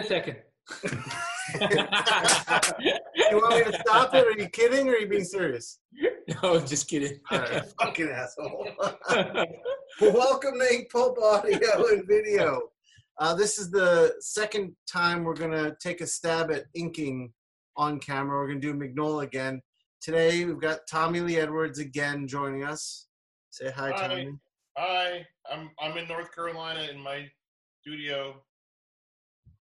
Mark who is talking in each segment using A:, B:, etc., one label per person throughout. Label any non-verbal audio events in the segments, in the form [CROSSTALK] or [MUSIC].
A: a second.
B: You want me to stop it? Are you kidding or are you being serious? [LAUGHS]
A: no, just kidding.
B: All right, fucking asshole. [LAUGHS] Welcome to Inkpulp Audio [LAUGHS] and Video. Uh, this is the second time we're going to take a stab at inking on camera. We're going to do Mignola again. Today we've got Tommy Lee Edwards again joining us. Say hi,
C: Hi.
B: Tommy.
C: Hi, I'm I'm in North Carolina in my studio.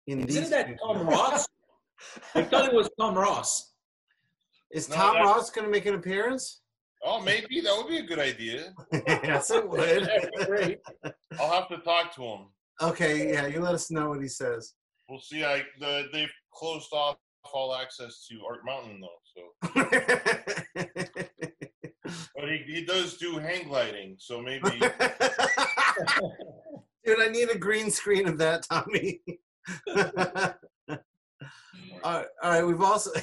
B: In
A: Isn't
B: these
A: that
B: two-
A: Tom Ross? [LAUGHS] I thought it was Tom Ross.
B: Is
C: No,
B: Tom
C: that-
B: Ross going to make an appearance?
C: Oh, maybe that would be a good idea. [LAUGHS]
B: yes, it would. [LAUGHS]
A: Great.
C: I'll have to talk to him.
B: okay, yeah, you let us know what he says.
C: We'll see. I the they've closed off all access to Art Mountain though, so but he, he does do hang gliding, so maybe
B: Dude, I need a green screen of that, Tommy. [LAUGHS] all, right, all right, we've also. [LAUGHS]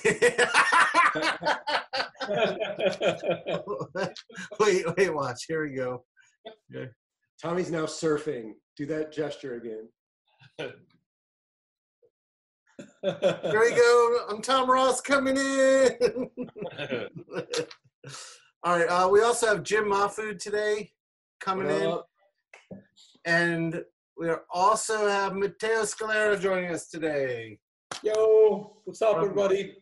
B: wait, wait, watch. Here we go.
D: Tommy's now surfing. Do that gesture again.
B: Here we go. I'm Tom Ross coming in. [LAUGHS] all right, uh, we also have Jim Mahfood today coming in. And we also have Matteo Scalera joining us today.
D: Yo, what's up, everybody?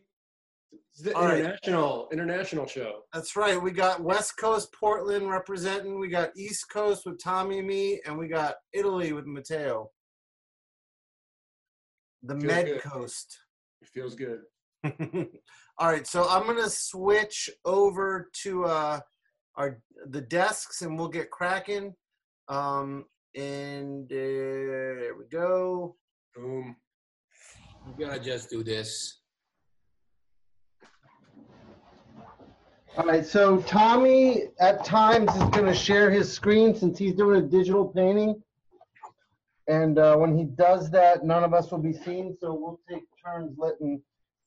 D: It's the
B: All right.
D: international international show.
B: That's right. We got West Coast Portland representing. We got East Coast with Tommy and me, and we got Italy with Matteo. The
D: Feels
B: Med
D: good.
B: Coast.
D: It feels good. [LAUGHS]
B: All right, so I'm gonna switch over to uh, our the desks, and we'll get cracking. Um, and uh, there we go.
D: Boom.
A: We're gonna just do this.
B: All right, so Tommy at times is going to share his screen since he's doing a digital painting. And uh, when he does that, none of us will be seen, so we'll take turns letting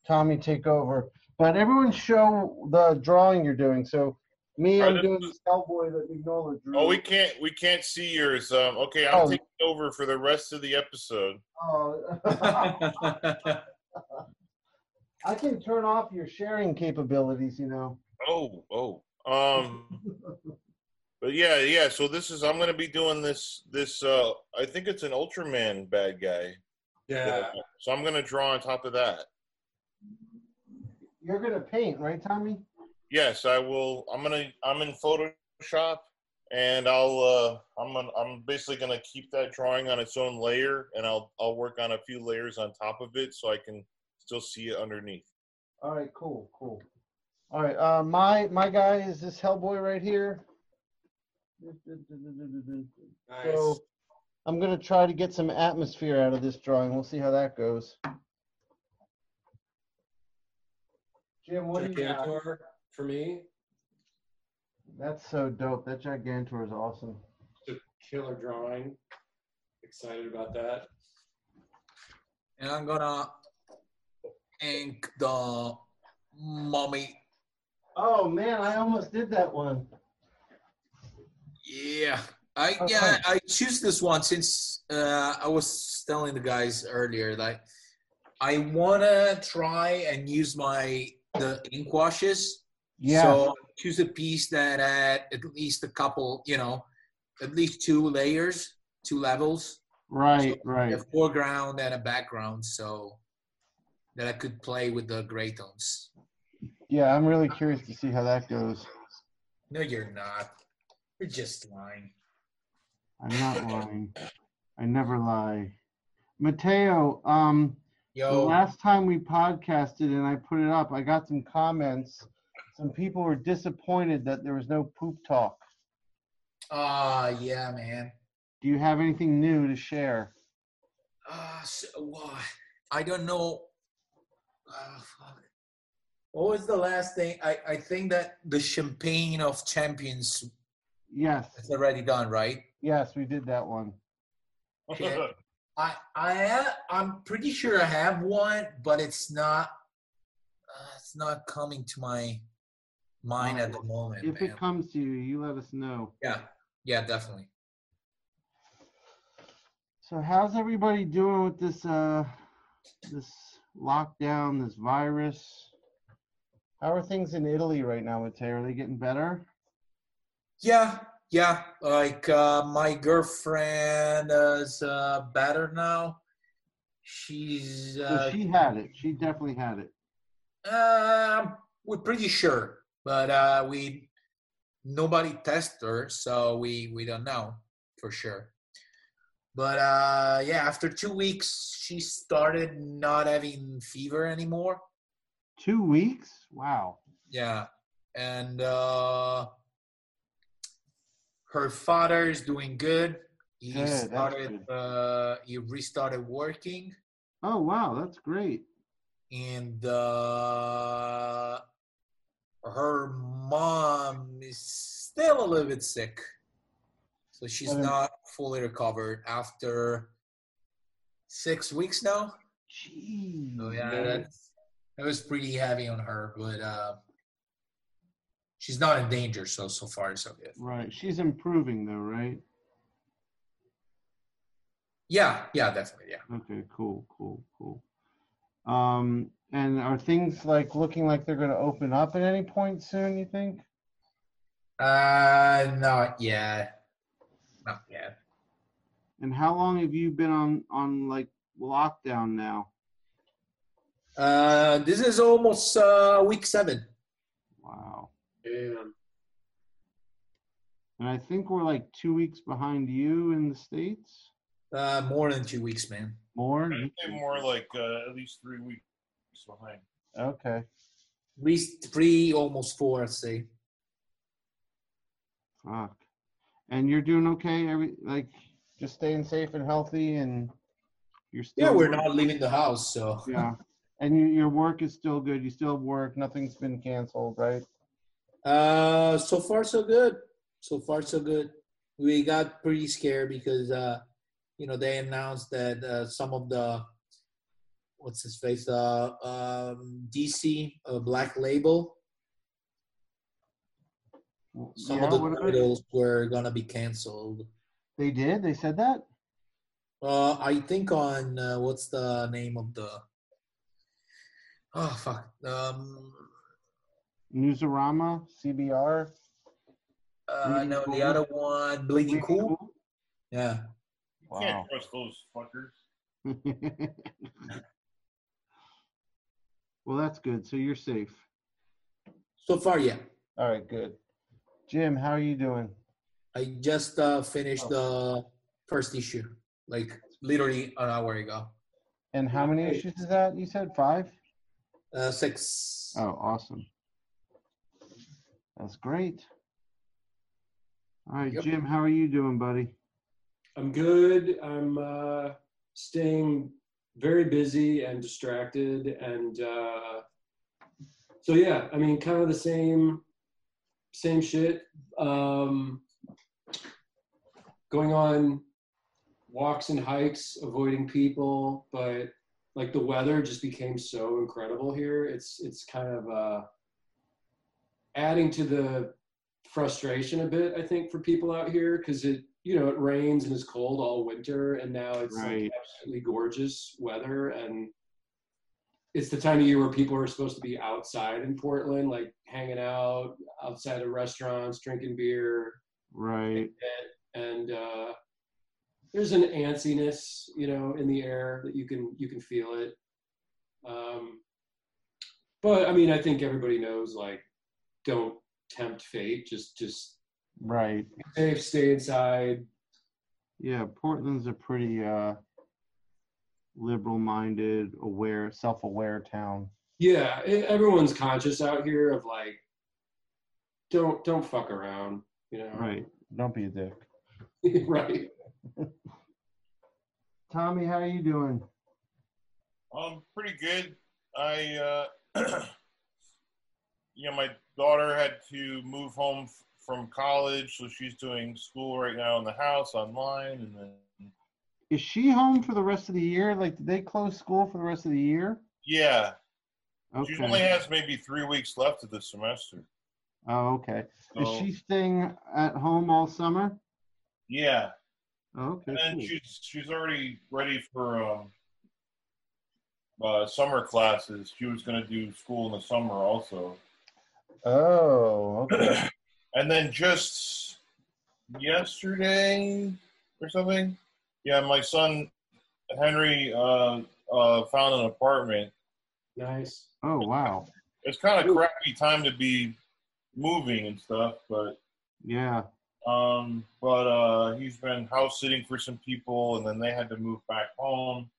B: Tommy take over. But everyone show the drawing you're doing. So me, I'm doing this cowboy that Mignola drew.
C: oh we can't we can't see yours. Um, okay, I'm
B: Oh.
C: taking over for the rest of the episode.
B: Oh. [LAUGHS] I can turn off your sharing capabilities, you know.
C: Oh, oh. Um But yeah, yeah. So this is I'm gonna be doing this. This uh, I think it's an Ultraman bad guy.
D: Yeah.
C: So I'm gonna draw on top of that.
B: You're going to paint, right, Tommy?
C: Yes, I will. I'm gonna. I'm in Photoshop, and I'll. Uh, I'm. Gonna, I'm basically gonna keep that drawing on its own layer, and I'll. I'll work on a few layers on top of it, so I can still see it underneath.
B: All right, cool, cool. All right, uh, my my guy is this Hellboy right here.
D: Nice.
B: So I'm gonna try to get some atmosphere out of this drawing. We'll see how that goes. Jim, what do you got?
D: Gigantor for me.
B: That's so dope. That Gigantor is awesome.
D: It's a killer drawing. Excited about that.
A: and I'm gonna ink the mummy.
B: Oh man, I almost did that one.
A: Yeah. I
B: Oh,
A: yeah. I choose this one since uh, I was telling the guys earlier like I wanna try and use my the ink washes. So choose a piece that had at least a couple, you know, at least two layers, two levels,
B: right,
A: a
B: right.
A: A foreground and a background, so that I could play with the gray tones.
B: Yeah, I'm really curious to see how that goes.
A: No, you're not. You're just lying.
B: I'm not lying. I never lie. Matteo, um, The last time we podcasted and I put it up, I got some comments. Some people were disappointed that there was no poop talk.
A: ah, yeah, man.
B: Do you have anything new to share?
A: Uh, so, wha- I don't know. Uh, fuck. What was the last thing? I, I think that the champagne of champions
B: Yes,
A: It's already done, right?
B: yes, we did that one.
A: Okay. [LAUGHS] I I ha- I'm pretty sure I have one, but it's not. Uh, it's not coming to my mind at the moment.
B: If
A: man.
B: it comes to you, you let us know.
A: yeah, yeah, definitely.
B: So how's everybody doing with this uh this lockdown, this virus. How are things in Italy right now, Matteo? Are they getting better?
A: Yeah, yeah. Like uh, my girlfriend is uh, better now. She's.
B: So
A: Uh,
B: she had it. She definitely had it.
A: uh, we're pretty sure, but uh, we nobody tested her, so we we don't know for sure. But uh, yeah, after two weeks, she started not having fever anymore.
B: Two weeks? Wow.
A: Yeah, and uh, her father is doing good. He
B: that's
A: started.
B: good.
A: Uh, he restarted working,
B: Oh wow, that's great.
A: and uh, her mom is still a little bit sick, so she's
B: Okay.
A: not fully recovered after six weeks now.
B: Jeez.
A: So yeah, that's that was pretty heavy on her, but uh, she's not in danger. So so far so good.
B: Right. She's improving though, right?
A: Yeah, yeah, definitely, yeah.
B: Okay, cool, cool, cool. Um, and are things like looking like they're gonna open up at any point soon, you think?
A: Uh, not yet, not yet.
B: And how long have you been on on like lockdown now?
A: Uh, this is almost uh week seven.
B: Wow.
D: Damn.
B: And I think we're like two weeks behind you in the States.
A: Uh, more than two weeks, man.
B: More?
C: I'd say more like uh, at least three weeks behind.
B: Okay.
A: Least three, almost four, I'd say.
B: Fuck. And you're doing okay? Every like just staying safe and healthy and you're still
A: Yeah, we're not leaving the house, so
B: Yeah. And you, your work is still good. You still have work. Nothing's been canceled, right?
A: Uh, so far so good. So far so good. We got pretty scared because uh, you know, they announced that uh, some of the what's his face, uh, um, DC uh, Black Label, some
B: Yeah,
A: of the
B: what about-
A: titles were gonna be canceled.
B: They did. They said that.
A: Uh, I think on uh, what's the name of the? Oh fuck. Um,
B: Newsarama, CBR.
A: uh, no,
B: Cool?
A: the other one, Bleeding Cool. Yeah.
C: You
B: Wow.
C: can't trust those fuckers. [LAUGHS]
B: well, that's good. So you're safe.
A: So far, yeah.
B: All right, good. Jim, how are you doing?
A: I just uh, finished the first issue, like literally an hour ago.
B: And how many issues is that? You said five?
A: Uh, six.
B: Oh, awesome. That's great. All right,
A: Yep.
B: Jim, how are you doing, buddy?
D: I'm good. I'm uh, staying very busy and distracted, and uh, so yeah. I mean, kind of the same, same shit. Um, going on walks and hikes, avoiding people, but like the weather just became so incredible here. It's it's kind of uh, adding to the frustration a bit, I think, for people out here because it you know it rains and it's cold all winter, and now it's
B: Right.
D: like absolutely gorgeous weather, and it's the time of year where people are supposed to be outside in Portland, like hanging out outside of restaurants, drinking beer,
B: Right.
D: and uh, there's an antsiness, you know, in the air that you can you can feel it. Um, but I mean, I think everybody knows like, don't tempt fate. Just just
B: Right.
D: stay safe, stay inside.
B: Yeah, Portland's a pretty uh liberal-minded, aware, self-aware town.
D: Yeah, e- everyone's conscious out here of like, don't don't fuck around, you know.
B: Right. Don't be a dick. [LAUGHS]
D: right. [LAUGHS]
B: Tommy, how are you doing?
C: I'm pretty good. I, uh, [CLEARS THROAT] you know, my daughter had to move home f- from college, so she's doing school right now in the house online, and then
B: Is she home for the rest of the year? Like, did they close school for the rest of the year?
C: yeah,
B: Okay.
C: she only has maybe three weeks left of the semester.
B: oh, okay. Is she staying at home all summer?
C: yeah,
B: okay.
C: and
B: cool.
C: she's she's already ready for um uh, summer classes. She was going to do school in the summer also.
E: Oh, okay. [CLEARS THROAT]
C: and then just yesterday or something, yeah, my son Henry uh, uh, found an apartment.
D: Nice.
B: Oh wow.
C: It's kind of crappy time to be moving and stuff, but
B: Yeah.
C: um, but uh, he's been house sitting for some people, and then they had to move back home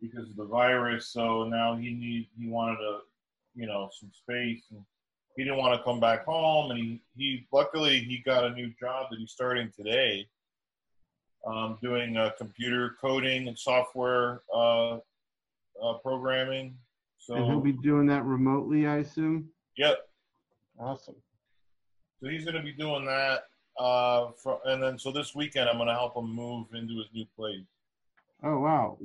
C: because of the virus. So now he need he wanted a you know some space, and he didn't want to come back home. And he he luckily he got a new job that he's starting today, um, doing uh, computer coding and software uh, uh, programming. So
B: And he'll be doing that remotely, I assume.
C: yep.
E: awesome.
C: So he's going to be doing that. Uh, for, and then so this weekend I'm going to help him move into his new place.
B: Oh wow.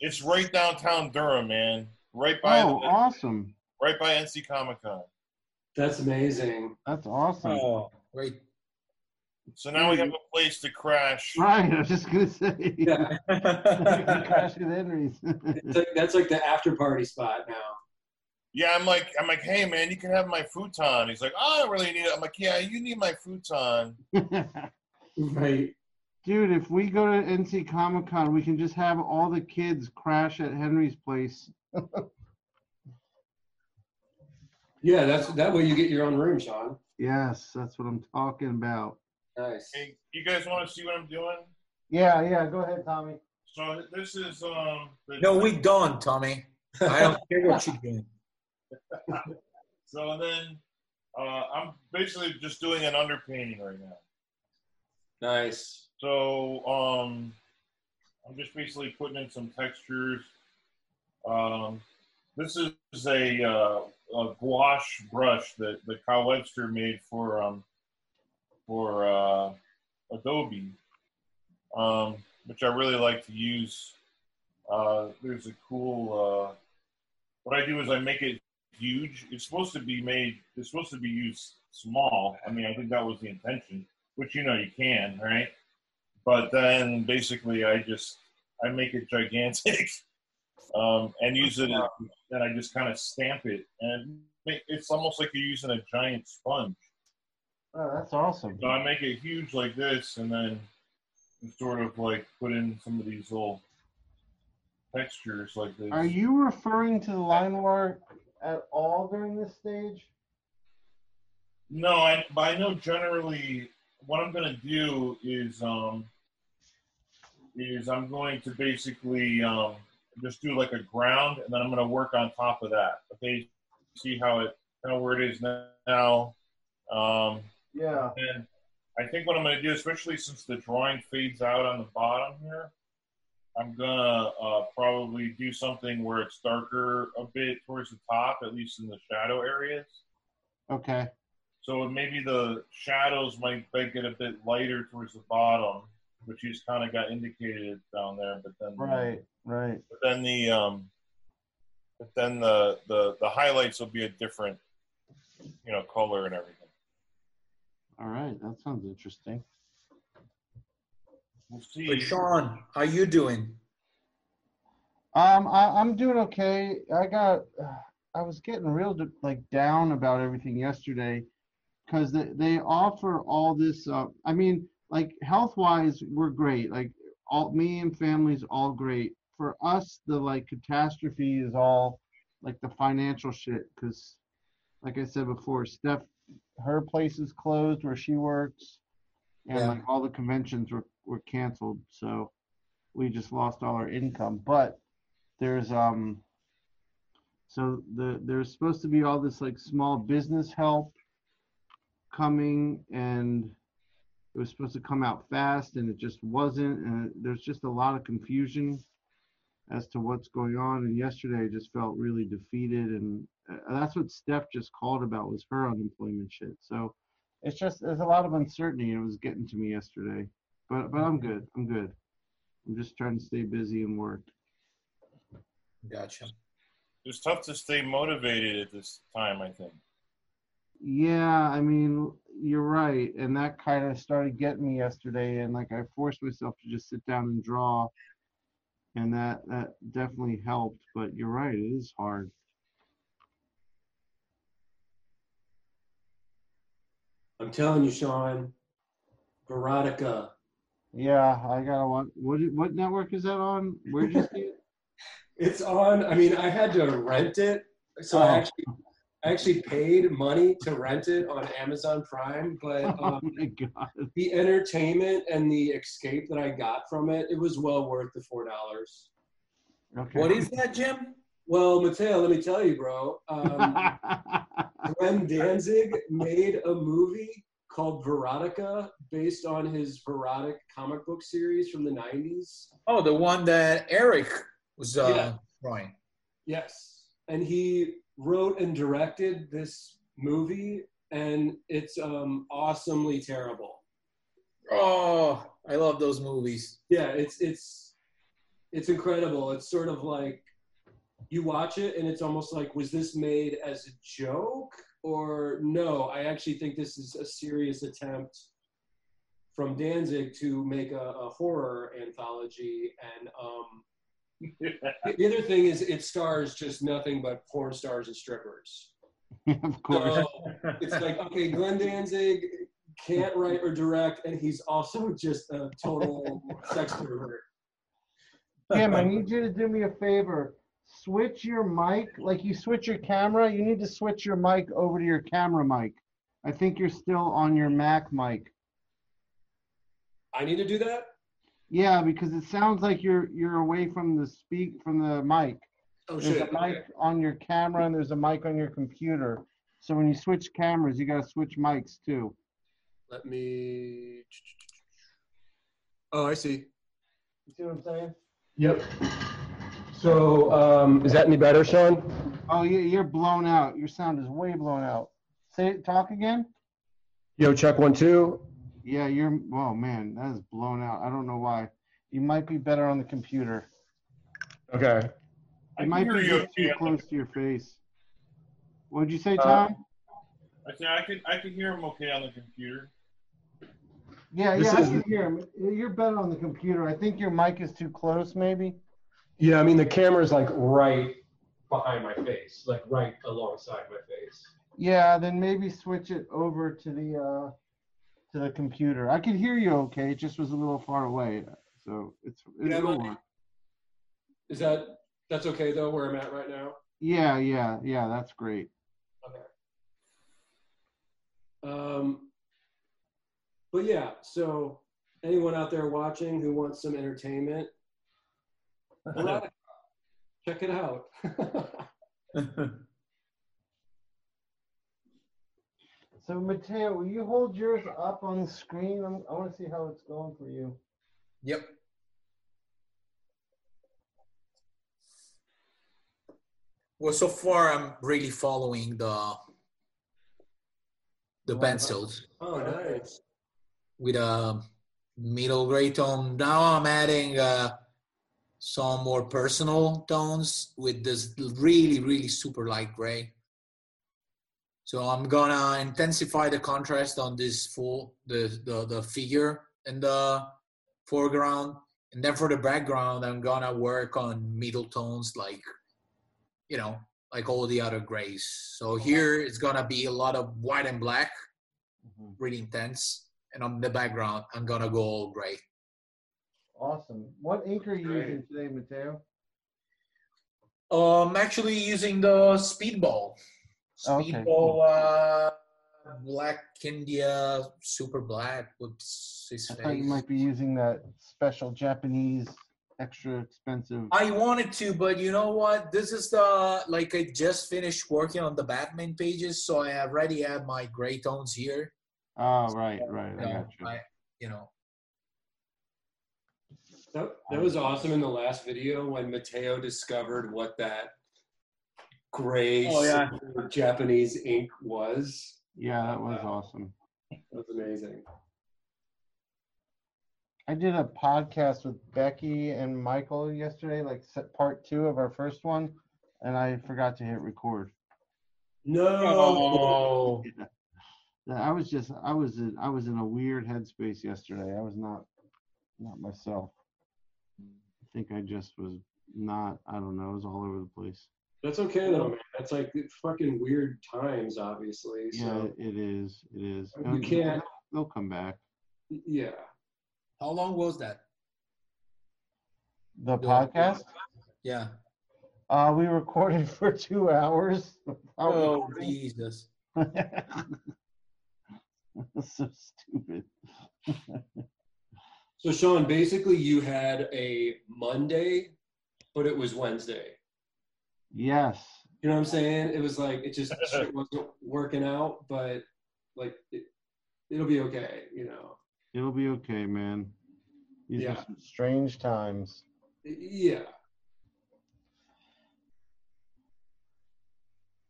C: It's right downtown Durham, man. Right by
B: Oh,
C: the,
B: awesome.
C: Right by NC Comic Con.
D: That's amazing.
B: That's awesome.
A: Oh, great.
C: So now we have a place to crash.
B: Right, [LAUGHS] I was just gonna say.
D: Yeah. [LAUGHS]
B: Crash with Henry's. [LAUGHS]
D: Like, that's like the after party spot now.
C: Yeah, I'm like, I'm like, hey man, you can have my futon. He's like, oh, I don't really need it. I'm like, yeah, you need my futon.
D: Right.
B: Dude, if we go to NC Comic Con, we can just have all the kids crash at Henry's place.
D: Yeah, that's that way you get your own room, Sean.
B: Yes, that's what I'm talking about.
D: Nice.
C: Hey, you guys want to see what I'm doing?
E: Yeah, yeah. Go ahead, Tommy.
C: So this is um. The,
A: no, we don't, Tommy. I don't [LAUGHS] care what you're doing.
C: So then, uh, I'm basically just doing an underpainting right now.
D: Nice.
C: So um, I'm just basically putting in some textures. Um, this is a, uh, a gouache brush that, that Kyle Webster made for um, for uh, Adobe, um, which I really like to use. Uh, there's a cool. Uh, what I do is I make it huge. It's supposed to be made. It's supposed to be used small. I mean, I think that was the intention, which you know you can, right? But then basically, I just I make it gigantic [LAUGHS] um, and use it, and I just kind of stamp it, and it's almost like you're using a giant sponge.
E: Oh, that's awesome.
C: So I make it huge like this, and then sort of like put in some of these little textures like this.
E: Are you referring to the line work at all during this stage?
C: No, I but I know generally what I'm gonna do is um is I'm going to basically um just do like a ground and then I'm gonna work on top of that. Okay, see how it kind of where it is now. Um,
E: Yeah.
C: and I think what I'm gonna do, especially since the drawing fades out on the bottom here, I'm gonna uh, probably do something where it's darker a bit towards the top, at least in the shadow areas.
B: Okay.
C: So maybe the shadows might get a bit lighter towards the bottom, which he's kind of got indicated down there. But then,
E: Right. Right.
C: But then the um, but then the the the highlights will be a different, you know, color and everything.
B: All right. That sounds interesting.
C: We'll see.
A: But Sean, how you doing?
B: Um, I, I'm doing okay. I got, I was getting real like down about everything yesterday, because they they offer all this. Uh, I mean, like health wise, we're great. Like all me and family's all great. For us, the like catastrophe is all like the financial shit. Because, like I said before, Steph, her place is closed where she works, and
A: Yeah.
B: like all the conventions were were canceled. So we just lost all our income. But there's um so the there's supposed to be all this like small business help coming and it was supposed to come out fast and it just wasn't and there's just a lot of confusion as to what's going on and yesterday I just felt really defeated and uh, that's what Steph just called about was her unemployment shit so it's just there's a lot of uncertainty and it was getting to me yesterday but but I'm good I'm good I'm just trying to stay busy and work
A: Gotcha.
C: It's tough to stay motivated at this time. I think.
B: Yeah, I mean, you're right. And that kind of started getting me yesterday. And like, I forced myself to just sit down and draw. And that that definitely helped. But you're right, it is hard.
D: I'm telling you, Sean, Verotika.
B: Yeah, I gotta watch. What what network is that on? Where'd you see it? [LAUGHS]
D: It's on. I mean, I had to rent it, so
B: Oh.
D: I actually I actually paid money to rent it on Amazon Prime. But [LAUGHS]
B: Oh
D: um,
B: my god!
D: the entertainment and the escape that I got from it, it was well worth the four dollars.
B: Okay.
A: What is that, Jim?
D: Well, Matteo, let me tell you, bro. Um, [LAUGHS] Glenn Danzig made a movie called Verotika based on his Verotik comic book series from the 90s.
A: Oh, the one that Eric was uh,
D: Yeah.
A: drawing.
D: Yes. And he wrote and directed this movie, and it's um, awesomely terrible.
A: Oh, I love those movies.
D: Yeah, it's it's it's incredible. It's sort of like you watch it and it's almost like was this made as a joke or no? I actually think this is a serious attempt from Danzig to make a, a horror anthology. And um, [LAUGHS] the other thing is, it stars just nothing but porn stars and strippers. [LAUGHS]
B: of course.
D: So it's like okay, Glenn Danzig can't write or direct, and he's also just a total [LAUGHS] sex pervert.
E: Jim, I need you to do me a favor. Switch your mic, like you switch your camera. You need to switch your mic over to your camera mic.
B: I think you're still on your Mac mic.
D: I need to do that.
B: Yeah, because it sounds like you're you're away from the speak from the mic.
D: Oh
B: There's
D: shit!
B: a mic on your camera and there's a mic on your computer. So when you switch cameras, you gotta switch mics too.
D: Let me. Oh, I see.
E: You see what I'm saying?
D: Yep. So, um, is that any better, Sean?
B: Oh, yeah, you're blown out. Your sound is way blown out. Say talk again.
D: Yo, check one, two.
B: Yeah, you're. Oh man, that is blown out. I don't know why. You might be better on the computer.
D: Okay.
C: I
B: It
C: can
B: might be
C: you
B: too
C: okay.
B: close to your face. What'd you say,
D: Uh,
B: Tom?
C: I think I can I can hear him okay on the computer.
E: Yeah,
D: This
E: yeah, I can hear him. You're better on the computer. I think your mic is too close, maybe.
D: Yeah, I mean the camera's like right behind my face, like right alongside my face.
E: Yeah, then maybe switch it over to the uh
B: To the computer. I could hear you okay. It just was a little far away. So it's, it's
D: Yeah,
B: it'll
D: but-
B: work.
D: Is that that's okay though? Where I'm at right now.
B: Yeah, yeah, yeah. That's great.
D: Okay. Um, but yeah, so anyone out there watching who wants some entertainment, [LAUGHS] check it out. [LAUGHS] [LAUGHS]
E: So Matteo, will you hold yours up on the screen? I'm, I want to see how it's going for you.
A: Yep. Well, so far I'm really following the the
E: Wow.
A: pencils
D: oh, nice.
A: with a middle gray tone. Now I'm adding uh, some more personal tones with this really, really super light gray. So I'm gonna intensify the contrast on this full the the, the figure in the foreground, and then for the background I'm gonna work on middle tones like you know like all the other grays. So here it's gonna be a lot of white and black, really intense, and on the background I'm gonna go all gray.
E: Awesome. What ink are you
D: Great.
E: using today, Matteo?
A: I'm um, actually using the speedball.
B: Okay,
A: Speedball,
B: cool.
A: uh, black India, super black. Whoops, his
B: I thought you might be using that special Japanese, extra expensive.
A: I wanted to, but you know what? This is the like I just finished working on the Batman pages, so I already have my gray tones here.
B: Oh, right, right.
A: You
B: I
A: know,
B: got you.
A: I, you know.
D: That, that was awesome in the last video when Matteo discovered what that gray
A: Oh, yeah.
D: Japanese ink was.
B: Yeah, that was awesome.
D: That was amazing.
E: I did a podcast with Becky and Michael yesterday, like set part two of our first one,
B: And I forgot to hit record.
D: No.
A: Oh, [LAUGHS]
B: Yeah, I was just, I was, in, I was in a weird headspace yesterday. I was not, not myself. I think I just was not. I don't know. It was all over the place.
D: That's okay though, man. That's like fucking weird times, obviously.
B: Yeah,
D: So
B: it is. It is.
D: You
B: And
D: can't-
B: They'll come back.
D: yeah.
A: How long was that?
B: The
A: The-
B: podcast.
A: Yeah.
E: Uh, we recorded [LAUGHS] for two hours.
A: Oh Jesus.
B: That's [LAUGHS] so stupid.
D: So Sean, basically you had a Monday, but it was Wednesday.
B: Yes.
D: You know what I'm saying? It was like it just [LAUGHS] shit wasn't working out, but like it, it'll be okay, you know.
B: It'll be okay, man. These are
D: Yeah.
B: some-
E: Strange times.
D: Yeah.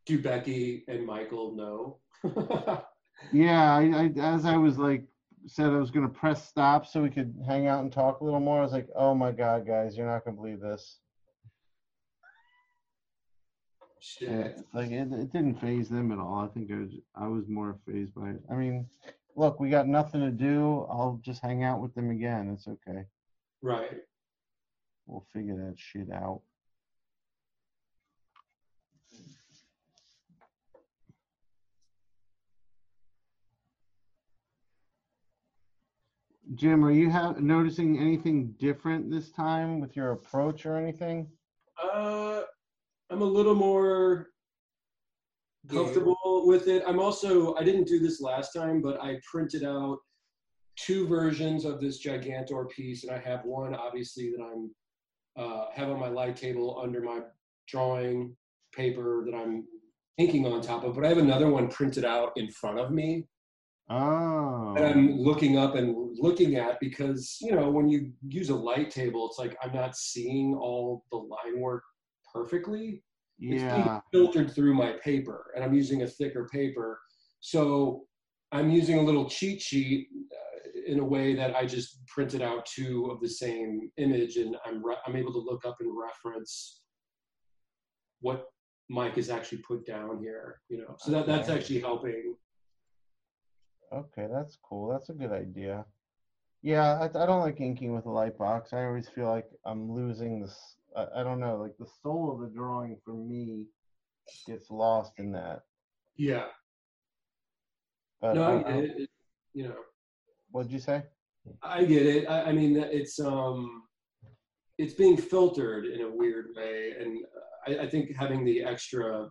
D: Do Becky and Michael know? [LAUGHS]
B: yeah. I, I as I was like said I was gonna press stop.
E: Stop so we could hang out and talk a little more. I was like, oh my god, guys, you're not gonna believe this.
D: Shit.
B: Yeah, like it, it didn't phase them at all. I think I was I was more phased by it.
E: I mean, look, we got nothing to do. I'll just hang out with them again. It's okay.
D: Right.
E: We'll figure that shit out.
B: Jim, are you ha- noticing anything different this time?
E: With your approach or anything?
D: Uh I'm a little more
A: Yeah.
D: comfortable with it. I'm also I didn't do this last time, but I printed out two versions of this Gigantor piece, and I have one obviously that I'm uh, have on my light table under my drawing paper that I'm inking on top of. But I have another one printed out in front of me
B: Oh.
D: that I'm looking up and looking at because you know when you use a light table, it's like I'm not seeing all the line work perfectly it's being
B: Yeah.
D: filtered through my paper and i'm using a thicker paper so i'm using a little cheat sheet uh, in a way that i just printed out two of the same image and i'm re- i'm able to look up and reference what mike has actually put down here you know so that that's actually helping
E: Okay, that's cool. That's a good idea. Yeah, I, I don't like inking with a light box. I always feel like I'm losing this. I, I don't know, like the soul of the drawing for me gets lost in that.
D: yeah
E: But
D: no
E: I-
D: i get it. it you know
E: What'd you say?
D: I get it. I, I mean, it's um, it's being filtered in a weird way, and I, I think having the extra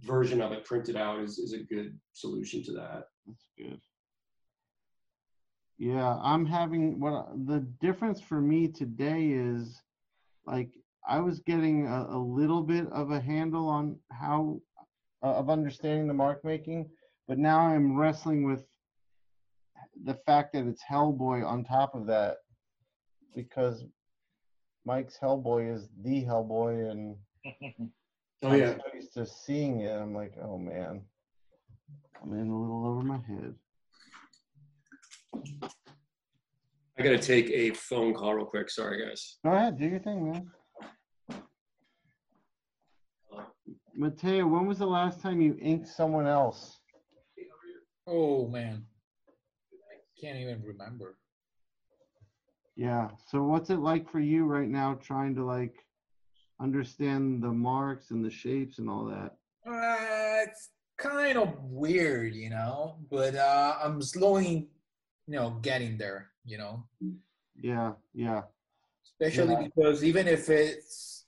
D: version of it printed out is, is a good solution to that.
B: That's good. Yeah, I'm having what the difference for me today is like I was getting a, a little bit of a handle on how
E: Uh, of understanding the mark making.
B: but now I'm wrestling with
E: The fact that it's Hellboy on top of that, because Mike's Hellboy is the Hellboy, and [LAUGHS]
D: Oh
E: I'm
D: yeah,
E: so used to seeing it. I'm like, oh man.
B: I'm in a little over my head.
D: I got to take a phone call real quick. Sorry, guys.
E: Go ahead, do your thing, man.
B: Matteo, when was the last time you
E: inked someone else.
A: Oh man. I can't even remember.
B: Yeah. So what's it like for you right now trying to like understand the marks and the shapes and all that?
A: Uh, it's kind of weird, you know, but uh, I'm slowly, you know, getting there, you know,
B: Yeah, yeah.
A: especially
E: Yeah.
A: because even if it's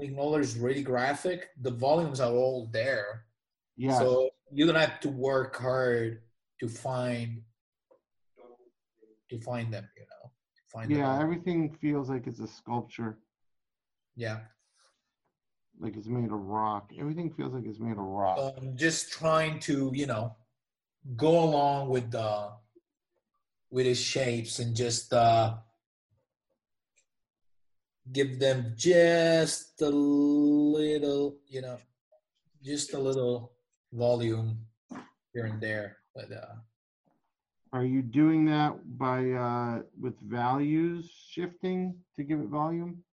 A: Mignola is really graphic, the volumes are all there.
B: Yeah.
A: So you don't have to work hard to find to find them, you know. Find
B: yeah,
A: them.
B: everything feels like it's a sculpture,
A: yeah.
B: like it's made of rock. Everything feels like it's made of rock.
A: um, just trying to you know go along with the with his shapes and just uh give them just a little you know just a little volume here and there but uh
B: Are you doing that by uh with values shifting to give it volume?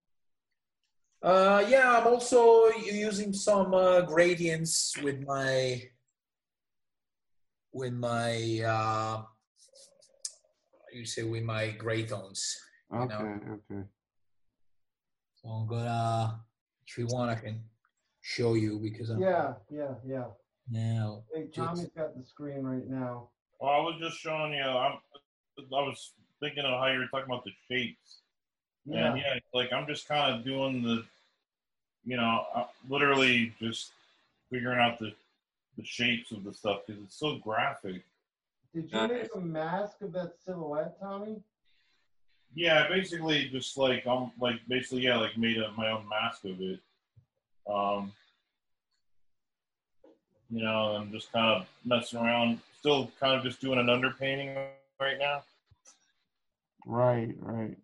A: uh yeah i'm also using some uh gradients with my with my uh you say with my gray tones You
B: Okay,
A: know.
B: okay.
A: So I'm gonna, if you want, I can show you because I'm
E: Yeah, yeah, yeah.
A: now.
E: Hey, Tommy's got the screen right now.
C: Well, I was just showing you. I'm. I was thinking of how you were talking about the shapes.
E: Yeah.
C: And yeah, it's like I'm just kind of doing the, you know, uh, literally just figuring out the, the shapes of the stuff because it's so graphic.
E: Did you make a mask of that silhouette, Tommy?
C: Yeah, basically just like I'm like basically yeah like made a, my own mask of it. Um, you know, I'm just kind of messing around, still kind of just doing an underpainting right now.
B: Right, right.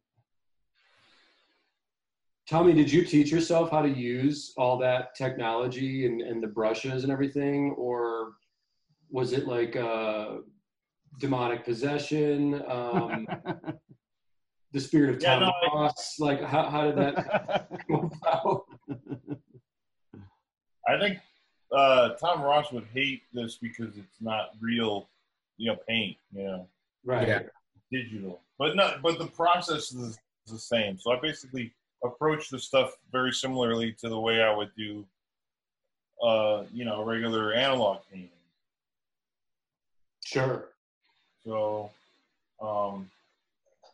D: Tommy, did you teach yourself how to use all that technology and, and the brushes and everything, or was it like uh, demonic possession, um, [LAUGHS] the spirit of
C: Yeah,
D: Tom
C: no, I-
D: Ross? Like, how, how did that [LAUGHS] come about?
C: I think uh, Tom Ross would hate this because it's not real, you know, paint, you know,
D: Right.
A: Yeah.
C: digital. But not, but the process is the same. So I basically approach the stuff very similarly to the way I would do, uh, you know, regular analog painting.
D: Sure.
C: So, um,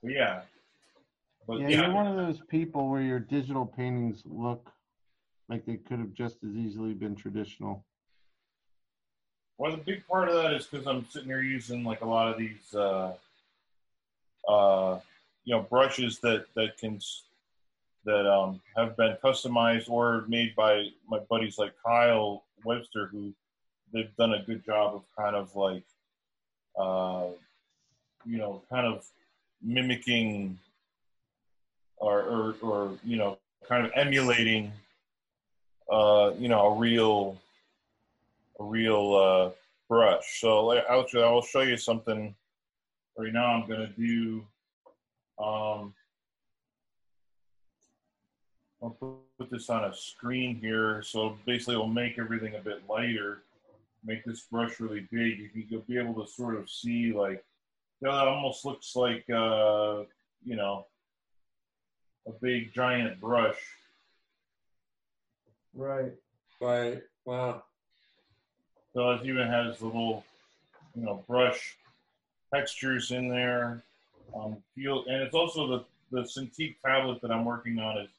C: but yeah, but
B: Yeah,
C: yeah,
B: you're one of those people where your digital paintings look like they could have just as easily been traditional.
C: Well, the big part of that is because I'm sitting here using like a lot of these, uh, uh, you know, brushes that that can that um, have been customized or made by my buddies like Kyle Webster, who they've done a good job of kind of like, uh, you know, kind of mimicking or or, or you know, kind of emulating, uh, you know, a real a real uh, brush. So I'll, I'll show you something right now. I'm going to do, um, I'll put, this on a screen here. So basically it'll make everything a bit lighter, make this brush really big. You can you'll be able to sort of see like, you know, that almost looks like, uh, you know, a big giant brush.
E: Right.
D: Right. Wow.
C: So it even has little, you know, brush textures in there. Um, feel, and it's also the the Cintiq tablet that I'm working on is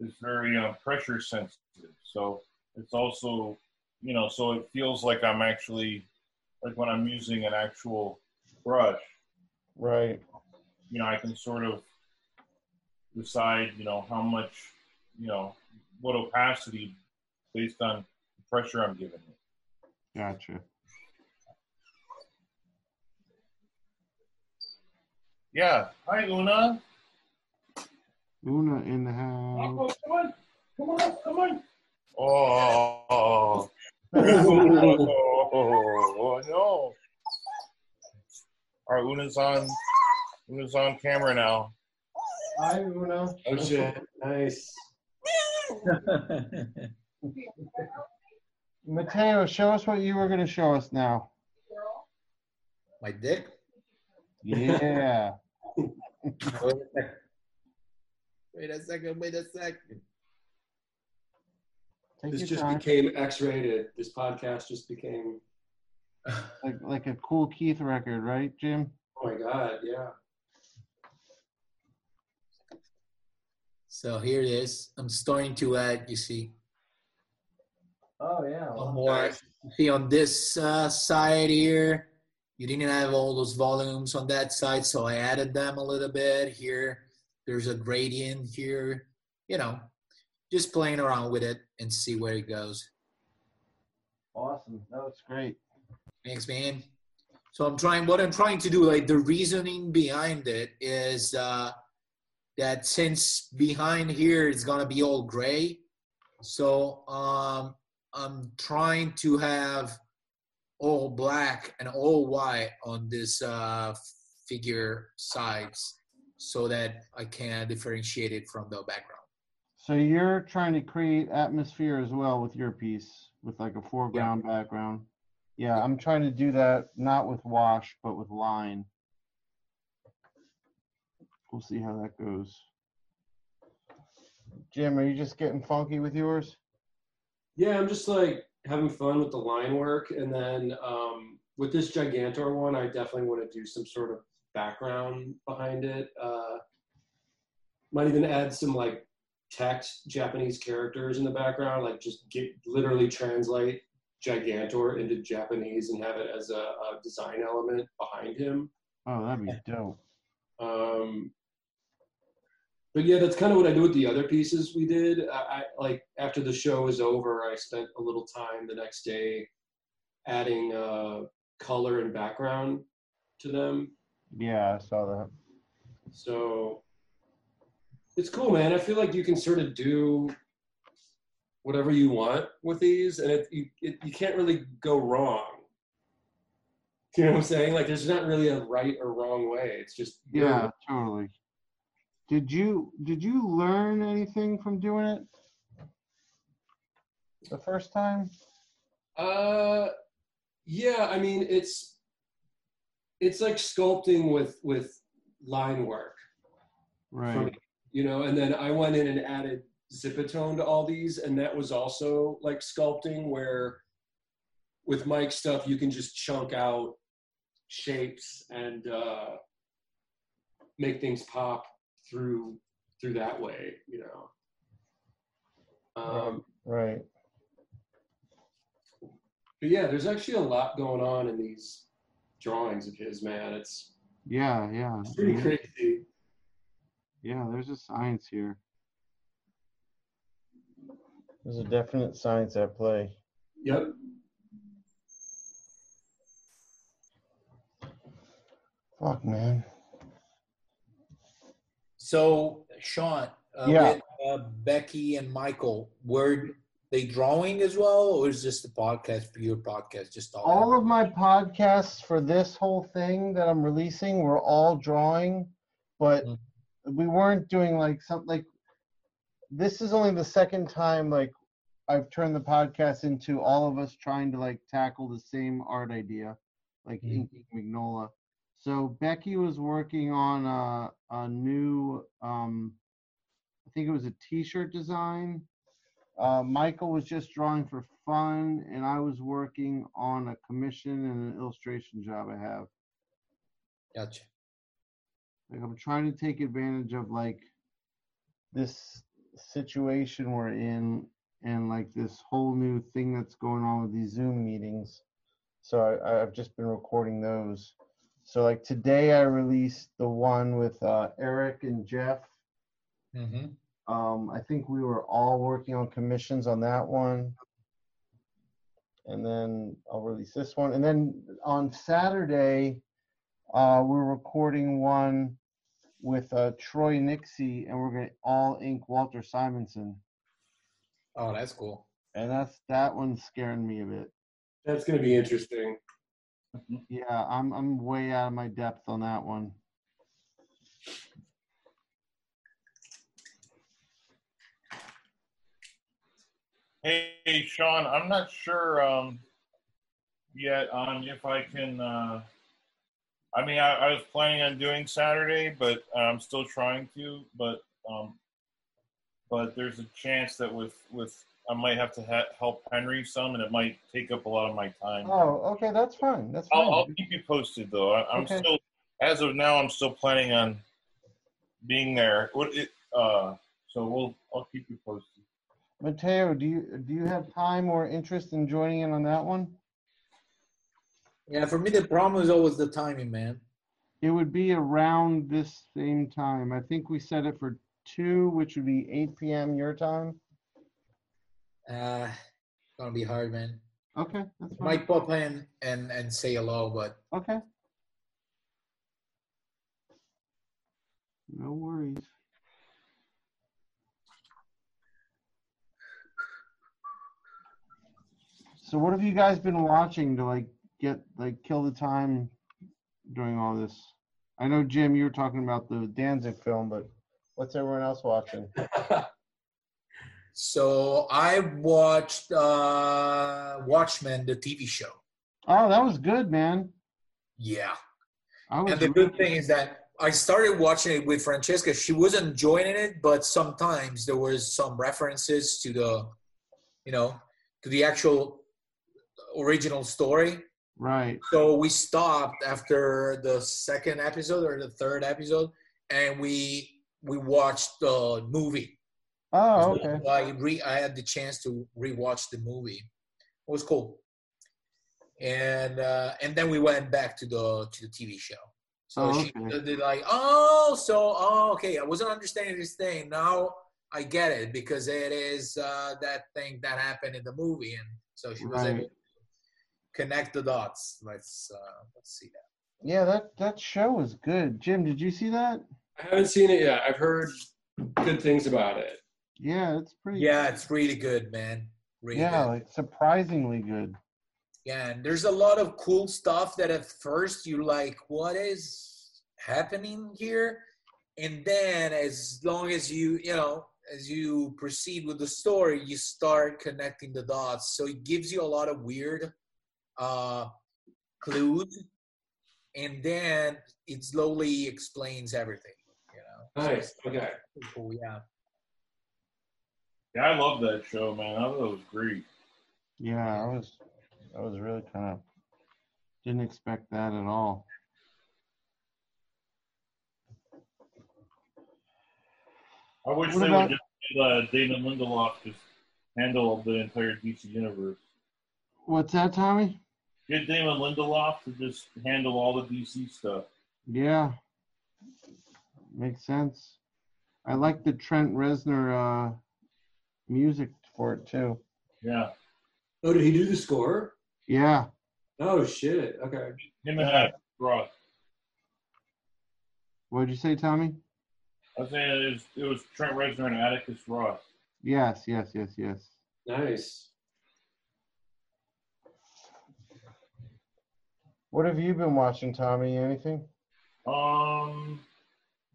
C: is very uh, pressure sensitive. So it's also, you know, so it feels like I'm actually like when I'm using an actual brush.
B: Right.
C: You know, I can sort of decide, you know, how much, you know, what opacity based on the pressure I'm giving it.
B: Gotcha.
C: Yeah. Hi, Una.
B: Una in the house.
C: Come on. Come on. Come on. Oh. oh, oh, [LAUGHS] no. All right, Una's on. Una's on camera now.
E: Hi, Una.
D: Oh shit. Nice. [LAUGHS]
B: Matteo, show us what you were going to show us now.
A: My dick.
B: Yeah. [LAUGHS]
A: Wait a second. Wait a second.
B: Take
D: This just
B: time.
D: became X-rated. This podcast just became.
B: like like a Kool Keith record, right, Jim?
D: Oh my god. Yeah.
A: So here it is. I'm starting to add. You see,
E: Oh yeah.
A: one more. See on this uh, side here, you didn't have all those volumes on that side, so I added them a little bit. Here, there's a gradient here. You know, just playing around with it and see where it goes.
E: Awesome. That was
B: Great.
A: Thanks, man. So I'm trying. What I'm trying to do, like the reasoning behind it, is uh, that since behind here it's gonna be all gray, so um, I'm trying to have all black and all white on this uh, figure sides, so that I can differentiate it from the background.
B: So you're trying to create atmosphere as well with your piece, with like a foreground background. Yeah, I'm trying to do that not with wash, but with line. We'll see how that goes. Jim, are you just getting funky with yours?
D: Yeah, I'm just like having fun with the line work, and then um, with this Gigantor one, I definitely want to do some sort of background behind it. Uh, might even add some like text Japanese characters in the background, like just get literally translate Gigantor into Japanese and have it as a, a design element behind him.
F: Oh, that'd be dope.
D: Um, but yeah, that's kind of what I do with the other pieces we did. I, I like after the show was over, I spent a little time the next day adding uh, color and background to them.
B: Yeah, I saw that.
D: So it's cool, man. I feel like you can sort of do whatever you want with these, and it you, it, you can't really go wrong. You know what I'm saying? Like, there's not really a right or wrong way. It's just
F: Yeah, totally. Did you did you learn anything from doing it
B: The first time?
D: Uh, yeah. I mean, it's it's like sculpting with with line work,
F: right?
D: me, you know. And then I went in and added zipatone to all these, and that was also like sculpting, where with Mike's stuff you can just chunk out shapes and uh, make things pop through through that way, you know. Um,
B: Right.
D: But yeah, there's actually a lot going on in these drawings of his, man. It's
F: Yeah, yeah,
D: it's pretty crazy.
F: yeah. There's a science here.
B: There's a definite science at play.
D: Yep.
B: Fuck, man.
A: So, Sean, uh,
B: Yeah.
A: with uh, Becky and Michael, were they drawing as well, or is this the podcast for your podcast? Just all,
B: All of my podcasts for this whole thing that I'm releasing were all drawing, but
A: Mm.
B: we weren't doing like something like this is only the second time like I've turned the podcast into all of us trying to like tackle the same art idea, like
A: Mhm.
B: inking Mignola. So Becky was working on a, a new, um, I think it was a T-shirt design. Uh, Michael was just drawing for fun, and I was working on a commission and an illustration job I have.
A: Gotcha.
B: Like I'm trying to take advantage of like this situation we're in and like this whole new thing that's going on with these Zoom meetings. So I, I've just been recording those. So like today I released the one with uh, Eric and Jeff.
A: hmm
B: Um, I think we were all working on commissions on that one. And then I'll release this one. And then on Saturday, uh, we're recording one with uh, Troy Nixey, and we're gonna all ink Walter Simonson.
A: Oh, that's cool.
B: And that's that one's scaring me a bit.
D: That's gonna be interesting.
B: Yeah, I'm I'm way out of my depth on that one.
C: Hey, Sean, I'm not sure um, yet on if I can. Uh, I mean, I, I was planning on doing Saturday, but I'm still trying to. But um, but there's a chance that with with I might have to ha- help Henry some, and it might take up a lot of my time.
B: Oh, okay, that's fine. That's fine.
C: I'll, I'll keep you posted, though. I, I'm
B: Okay.
C: still, as of now, I'm still planning on being there. What it? Uh, so we'll I'll keep you posted.
B: Matteo, do you do you have time or interest in joining in on that one?
A: Yeah, for me, the problem is always the timing, man.
F: It would be around this same time. I think we set it for
B: Two, which would be 8 p.m. your time.
A: Uh, gonna be hard, man.
F: okay. That's fine.
A: Might pop in and and say hello, but
F: Okay. No worries.
B: So what have you guys been watching to like get like kill the time during all this? I know Jim, you were talking about the Danzig film, but what's everyone else watching? [LAUGHS]
A: so I watched uh Watchmen, the TV show.
B: Oh, that was good, man.
A: Yeah. And the good thing is that I started watching it with Francesca. She wasn't enjoying it, but sometimes there was some references to the, you know, to the actual original story.
B: Right.
A: So we stopped after the second episode or the third episode, and we we watched the movie.
B: Oh, okay.
A: So I re I had the chance to rewatch the movie. It was cool. And uh, and then we went back to the to the TV show. So
B: Oh,
A: she
B: okay.
A: did like, oh, so oh, okay, I wasn't understanding this thing. Now I get it because it is uh, that thing that happened in the movie, and so she was
B: Right.
A: able to connect the dots. Let's uh, let's see that.
B: Yeah, that that show was good. Jim, did you see that?
D: I haven't seen it yet. I've heard good things about it.
B: Yeah, it's pretty.
A: Yeah, it's really good, man. Really
B: Yeah,
A: good.
B: like surprisingly good.
A: Yeah, and there's a lot of cool stuff that at first you like, what is happening here? And then as long as you, you know, as you proceed with the story, you start connecting the dots. So it gives you a lot of weird uh clues. And then it slowly explains everything, you know. So
D: Nice. Okay.
A: cool, yeah.
C: Yeah, I love that show, man. I thought it was great.
B: Yeah, I was, I was really kind of didn't expect that at all.
C: I wish
B: What
C: they
B: about-
C: would just let uh, Damon Lindelof just handle the entire DC universe.
B: What's that, Tommy?
C: Get Damon Lindelof to just handle all the DC stuff.
B: Yeah, makes sense. I like the Trent Reznor uh, music for it too.
C: Yeah,
D: Oh, did he do the score?
B: Yeah,
D: Oh shit. Okay.
C: him and Alex Ross.
B: what did you say, Tommy?
C: I was saying it was, it was Trent Reznor and Atticus Ross.
B: Yes, yes, yes, yes.
D: Nice.
B: What have you been watching, Tommy? Anything?
C: Um,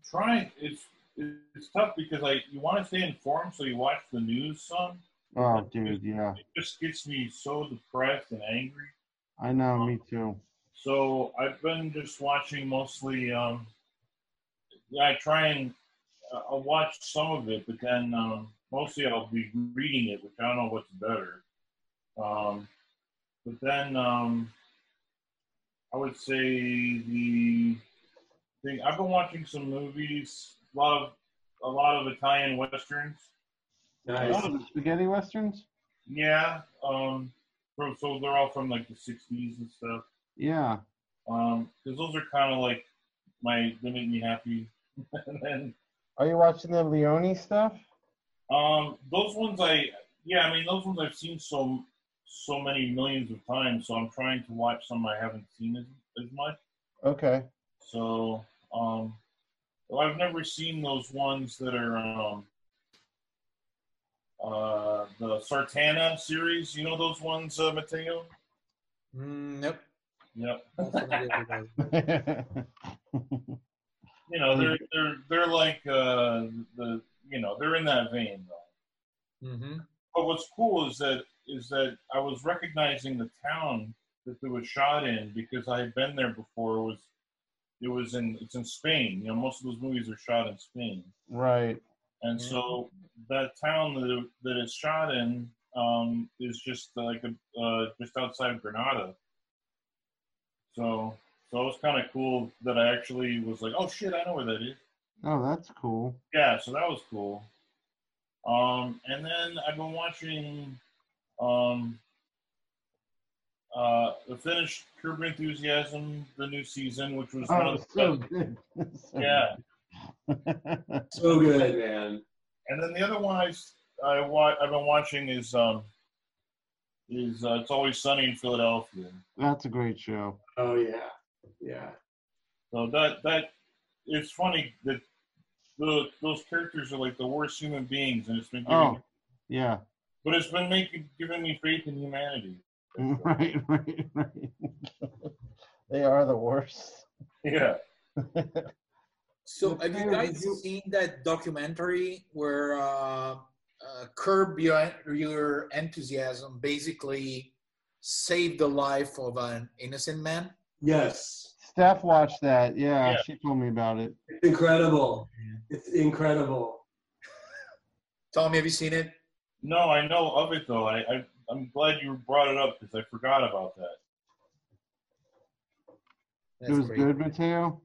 C: trying it's it's tough because like you want to stay informed, so you watch the news some.
B: Oh, dude, yeah.
C: It just gets me so depressed and angry.
B: I know, me too.
C: So I've been just watching mostly. Um, yeah, I try and uh, I'll watch some of it, but then um, mostly I'll be reading it, which I don't know what's better. Um, but then um, I would say the thing I've been watching some movies, a lot of a lot of Italian westerns.
D: Nice.
B: Oh, the spaghetti westerns?
C: Yeah, um, from, so they're all from like the '60s and stuff.
B: Yeah.
C: Um, because those are kind of like my they make me happy. [LAUGHS] and then
B: Are you watching the Leone stuff?
C: um, those ones I yeah, I mean those ones I've seen so so many millions of times. So I'm trying to watch some I haven't seen as, as much.
B: Okay.
C: So um, well, I've never seen those ones that are um, uh, the Sartana series. You know those ones, uh, Matteo?
A: Mm, nope.
C: Yep. [LAUGHS]
A: Not familiar with those.
C: You know they're they're they're like uh, the you know they're in that vein though.
A: Mhm.
C: But what's cool is that is that I was recognizing the town that it was shot in because I had been there before. It was it was in it's in Spain. You know, most of those movies are shot in Spain,
B: right.
C: and so that town that it, that it's shot in um, is just like a, uh, just outside of Granada. So so it was kind of cool that I actually was like, oh shit, I know where that is.
B: Oh, that's cool.
C: Yeah, so that was cool. Um, and then I've been watching um, uh, the finished Curb Your Enthusiasm, the new season, which was one
B: Oh,
C: of the
B: so
C: best.
B: good. [LAUGHS] So
C: Yeah,
B: good.
D: So good, man.
C: and then the other one I, s- I wa- I've been watching is um, is uh, It's Always Sunny in Philadelphia.
B: That's a great show.
D: Oh yeah. Yeah.
C: So that that it's funny that the, those characters are like the worst human beings, and it's been giving,
B: Oh, yeah.
C: but it's been making giving me faith in humanity. [LAUGHS]
B: Right, right, right. they are the worst.
C: Yeah. [LAUGHS]
A: So
B: But
A: have you
B: Taylor,
A: guys
B: did you-
A: seen that documentary where uh, uh, Curb Your, Your Enthusiasm basically saved the life of an innocent man?
D: Yes.
B: Steph watched that. Yeah,
C: Yeah.
B: she told me about it.
D: It's incredible. It's incredible.
A: Tommy, have you seen it?
C: No, I know of it though. I, I I'm glad you brought it up because I forgot about that.
B: it was
A: great.
B: good, Matteo.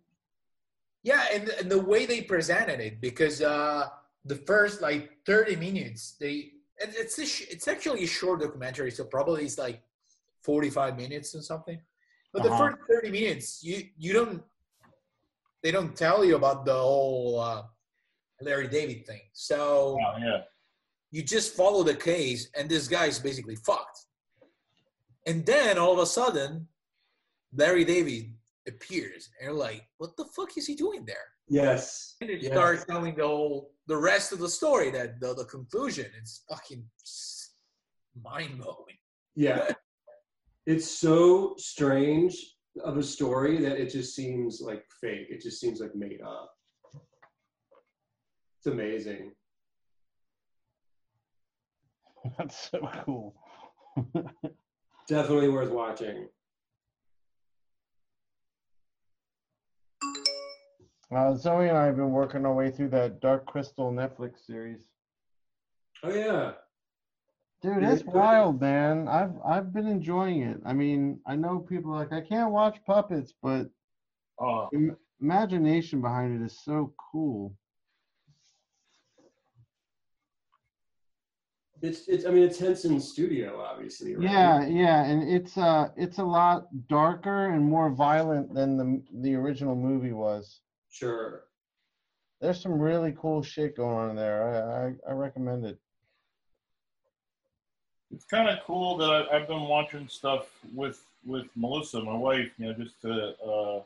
A: Yeah, and, and the way they presented it, because uh, the first like 30 minutes, they and it's a sh- it's actually a short documentary, so probably it's like 45 minutes or something. But the
B: Uh-huh.
A: first 30 minutes, you you don't they don't tell you about the whole uh, Larry David thing. So
C: Oh, yeah.
A: You just follow the case, and this guy is basically fucked. And then all of a sudden, Larry David appears, and you're like, what the fuck is he doing there?
D: Yes.
A: And it
D: Yes.
A: starts telling the whole, the rest of the story, that the, the conclusion. It's fucking mind blowing.
D: Yeah. It's so strange of a story that it just seems like fake. It just seems like made up. It's amazing. [LAUGHS]
B: That's so cool. [LAUGHS]
D: Definitely worth watching.
B: Uh, Zoe and I have been working our way through that Dark Crystal Netflix series.
D: Oh yeah.
B: Dude, it's wild, man. I've I've been enjoying it. I mean, I know people are like I can't watch puppets, but
C: Oh,
B: im- imagination behind it is so cool.
D: It's it's I mean it's Henson Studio, obviously, right?
B: Yeah, yeah, and it's uh it's a lot darker and more violent than the the original movie was.
D: Sure.
B: There's some really cool shit going on there. I I, I recommend it.
C: it's kind of cool that I, I've been watching stuff with with Melissa, my wife. You know, just to uh,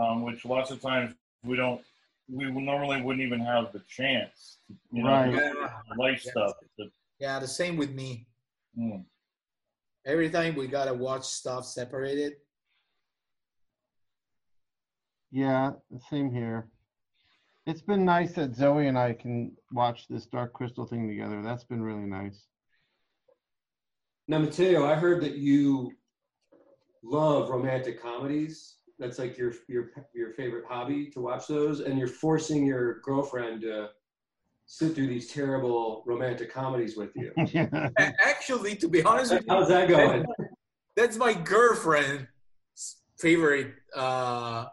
C: um, which lots of times we don't. We normally wouldn't even have the chance, you know,
B: Right.
C: because of life
A: Yeah.
C: stuff.
A: Yeah, the same with me.
C: mm.
A: Every time we gotta watch stuff separated.
B: Yeah, same here. It's been nice that Zoe and I can watch this Dark Crystal thing together. That's been really nice.
D: Now, Matteo, I heard that you love romantic comedies. That's like your your your favorite hobby to watch those, and you're forcing your girlfriend to sit through these terrible romantic comedies with you. [LAUGHS]
A: Actually, to be honest with you,
D: How's that going?
A: that's my girlfriend's favorite uh,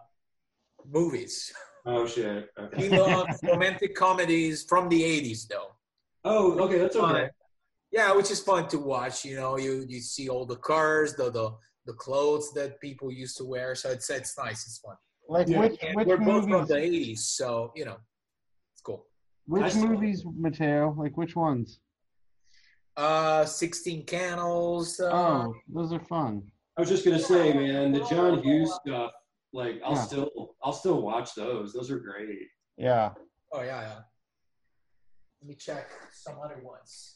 A: movies.
D: Oh shit.
A: He
D: Okay.
A: loves romantic comedies from the 80s, though.
D: Oh, okay, that's okay.
A: Yeah, which is fun to watch. You know, you you see all the cars, the the the clothes that people used to wear. So it's it's nice. It's fun.
B: Like
D: Yeah,
B: which which
A: we're both from the 80s, so you know, it's cool.
D: I
B: Which
D: saw-
B: movies, Matteo? Like which ones?
A: Uh, 16 Candles. Uh,
B: Oh, those are fun.
D: I was just gonna say, man, the John Hughes stuff. Like, I'll
B: Yeah.
D: still I'll still watch those. Those are great.
B: Yeah.
A: oh yeah, yeah. Let me check some other ones.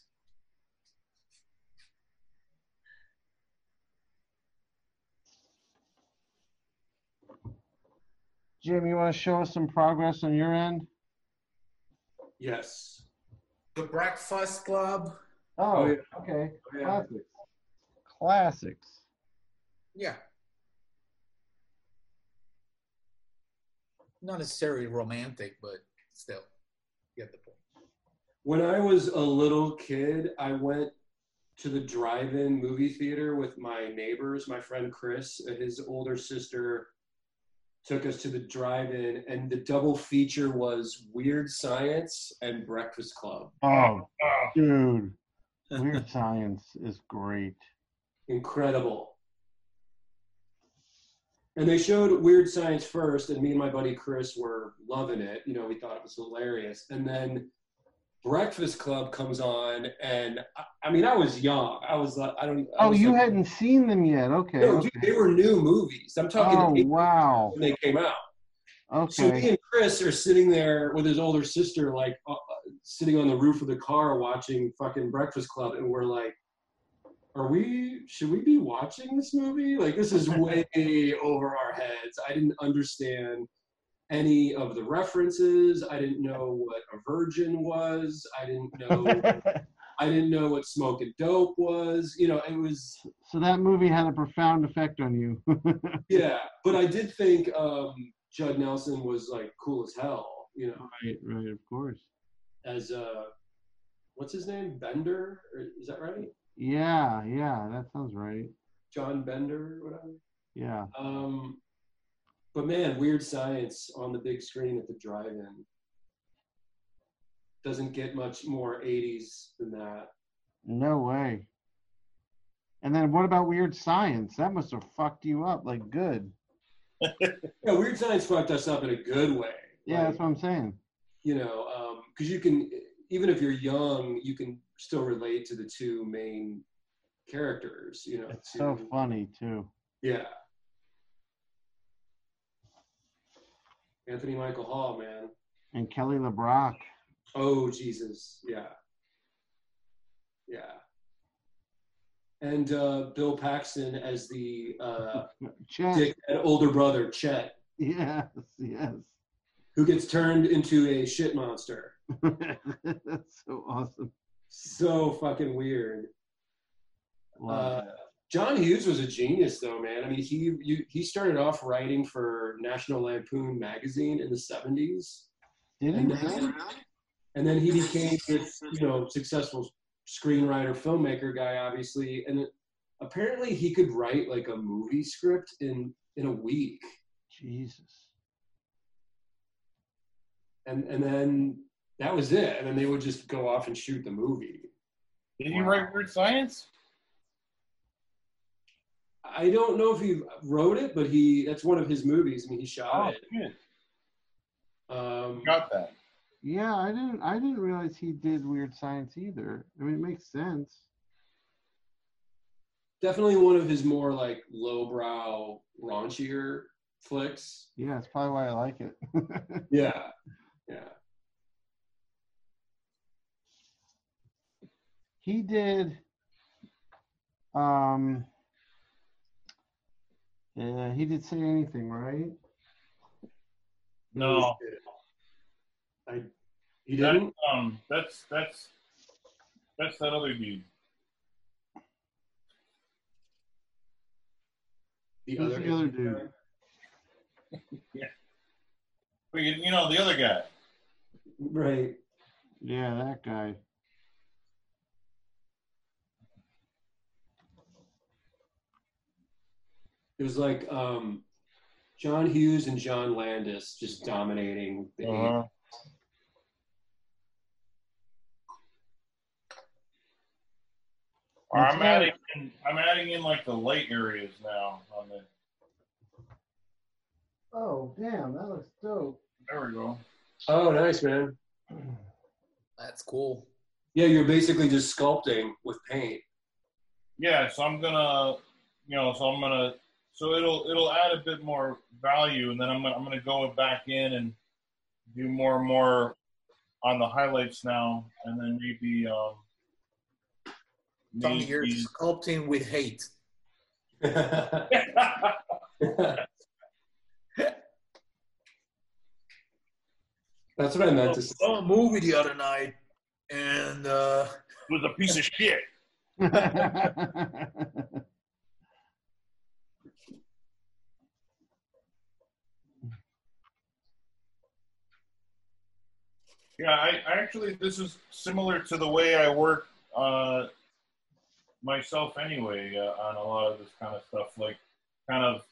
B: Jim, you want to show us some progress on your end?
D: Yes.
A: The Breakfast Club.
B: Oh, oh,
D: yeah.
B: okay.
D: Oh, yeah.
B: Classics. Classics.
A: Yeah. Not necessarily romantic, but still, you get the point.
D: When I was a little kid, I went to the drive-in movie theater with my neighbors. My friend Chris and his older sister took us to the drive-in, and the double feature was Weird Science and Breakfast Club.
B: Oh,
C: Oh,
B: dude. [LAUGHS] Weird Science is great.
D: Incredible. And they showed Weird Science first, and me and my buddy Chris were loving it. You know, we thought it was hilarious. And then Breakfast Club comes on, and I, I mean, I was young. I was like, I don't. I
B: Oh,
D: was
B: you
D: like-
B: hadn't seen them yet. Okay.
D: No,
B: okay.
D: dude, they were new movies. I'm talking
B: Oh,
D: the 80s
B: wow.
D: when they came out. Okay. So me and Chris are sitting there with his older sister, like uh, uh, sitting on the roof of the car watching fucking Breakfast Club, and we're like, "Are we? Should we be watching this movie? Like, this is [LAUGHS] way over our heads." I didn't understand any of the references. I didn't know what a virgin was. I didn't know [LAUGHS] I didn't know what smoking dope was. You know, it was
B: So that movie had a profound effect on you. [LAUGHS]
D: yeah. But I did think um, Judd Nelson was like cool as hell. You know,
B: right, right, of course.
D: as uh, what's his name, Bender? Is that right?
B: Yeah, yeah, that sounds right.
D: John Bender, or whatever.
B: Yeah.
D: Um, but man, Weird Science on the big screen at the drive-in doesn't get much more 80s than that.
B: No way. And then what about Weird Science? That must have fucked you up like good. [LAUGHS]
D: Yeah, Weird Science fucked us up in a good way.
B: Yeah,
D: Like,
B: that's what I'm saying.
D: you know, um, because you can, even if you're young, you can still relate to the two main characters. You know,
B: It's
D: to-
B: so funny too.
D: yeah. Anthony Michael Hall, man.
B: And Kelly LeBrock.
D: Oh Jesus, yeah, yeah. And uh, Bill Paxton as the uh, [LAUGHS]
B: Chet.
D: dickhead older brother, Chet,
B: Yes, yes.
D: who gets turned into a shit monster. [LAUGHS]
B: that's so awesome.
D: So fucking weird.
B: Love
D: Uh, John Hughes was a genius, though, man. I mean, he you, he started off writing for National Lampoon magazine in the '70s,
B: Did he
D: and
B: really?
D: then, and then he became this, you know, successful screenwriter, filmmaker guy, obviously. And apparently, he could write like a movie script in in a week,
B: Jesus.
D: and and then that was it. And then they would just go off and shoot the movie.
C: Did he write Weird Science?
D: I don't know if he wrote it, but he that's one of his movies. I mean, he
C: Oh,
D: shot it. Um,
C: Got that.
B: Yeah, I didn't I didn't realize he did Weird Science either. I mean it makes sense.
D: definitely one of his more like lowbrow, raunchier flicks.
B: Yeah, that's probably why I like it. [LAUGHS]
D: Yeah, yeah.
B: he did um yeah, he didn't say anything, right?
C: No.
D: I. He
C: That,
D: didn't.
C: um, that's that's that's that other dude.
D: The
B: Who's
D: other,
B: the other dude? [LAUGHS] Yeah.
C: But you, you know the other guy.
D: Right.
B: Yeah, that guy.
D: It was like um, John Hughes and John Landis just dominating the.
C: Uh-huh. I'm adding in, I'm adding in like the light areas now on the
B: Oh damn, that looks dope.
C: there we go.
D: Oh, nice man.
A: That's cool.
D: Yeah, you're basically just sculpting with paint.
C: Yeah, so I'm gonna you know, so I'm gonna so it'll it'll add a bit more value and then I'm gonna I'm gonna go back in and do more and more on the highlights now and then maybe um
A: Tommy, you're sculpting with hate. [LAUGHS]
D: That's what I meant to
A: I
D: say.
A: saw a movie the other night, and uh,
C: was a piece of shit. [LAUGHS] Yeah, I, I actually this is similar to the way I work uh, myself anyway uh, on a lot of this kind of stuff, like kind of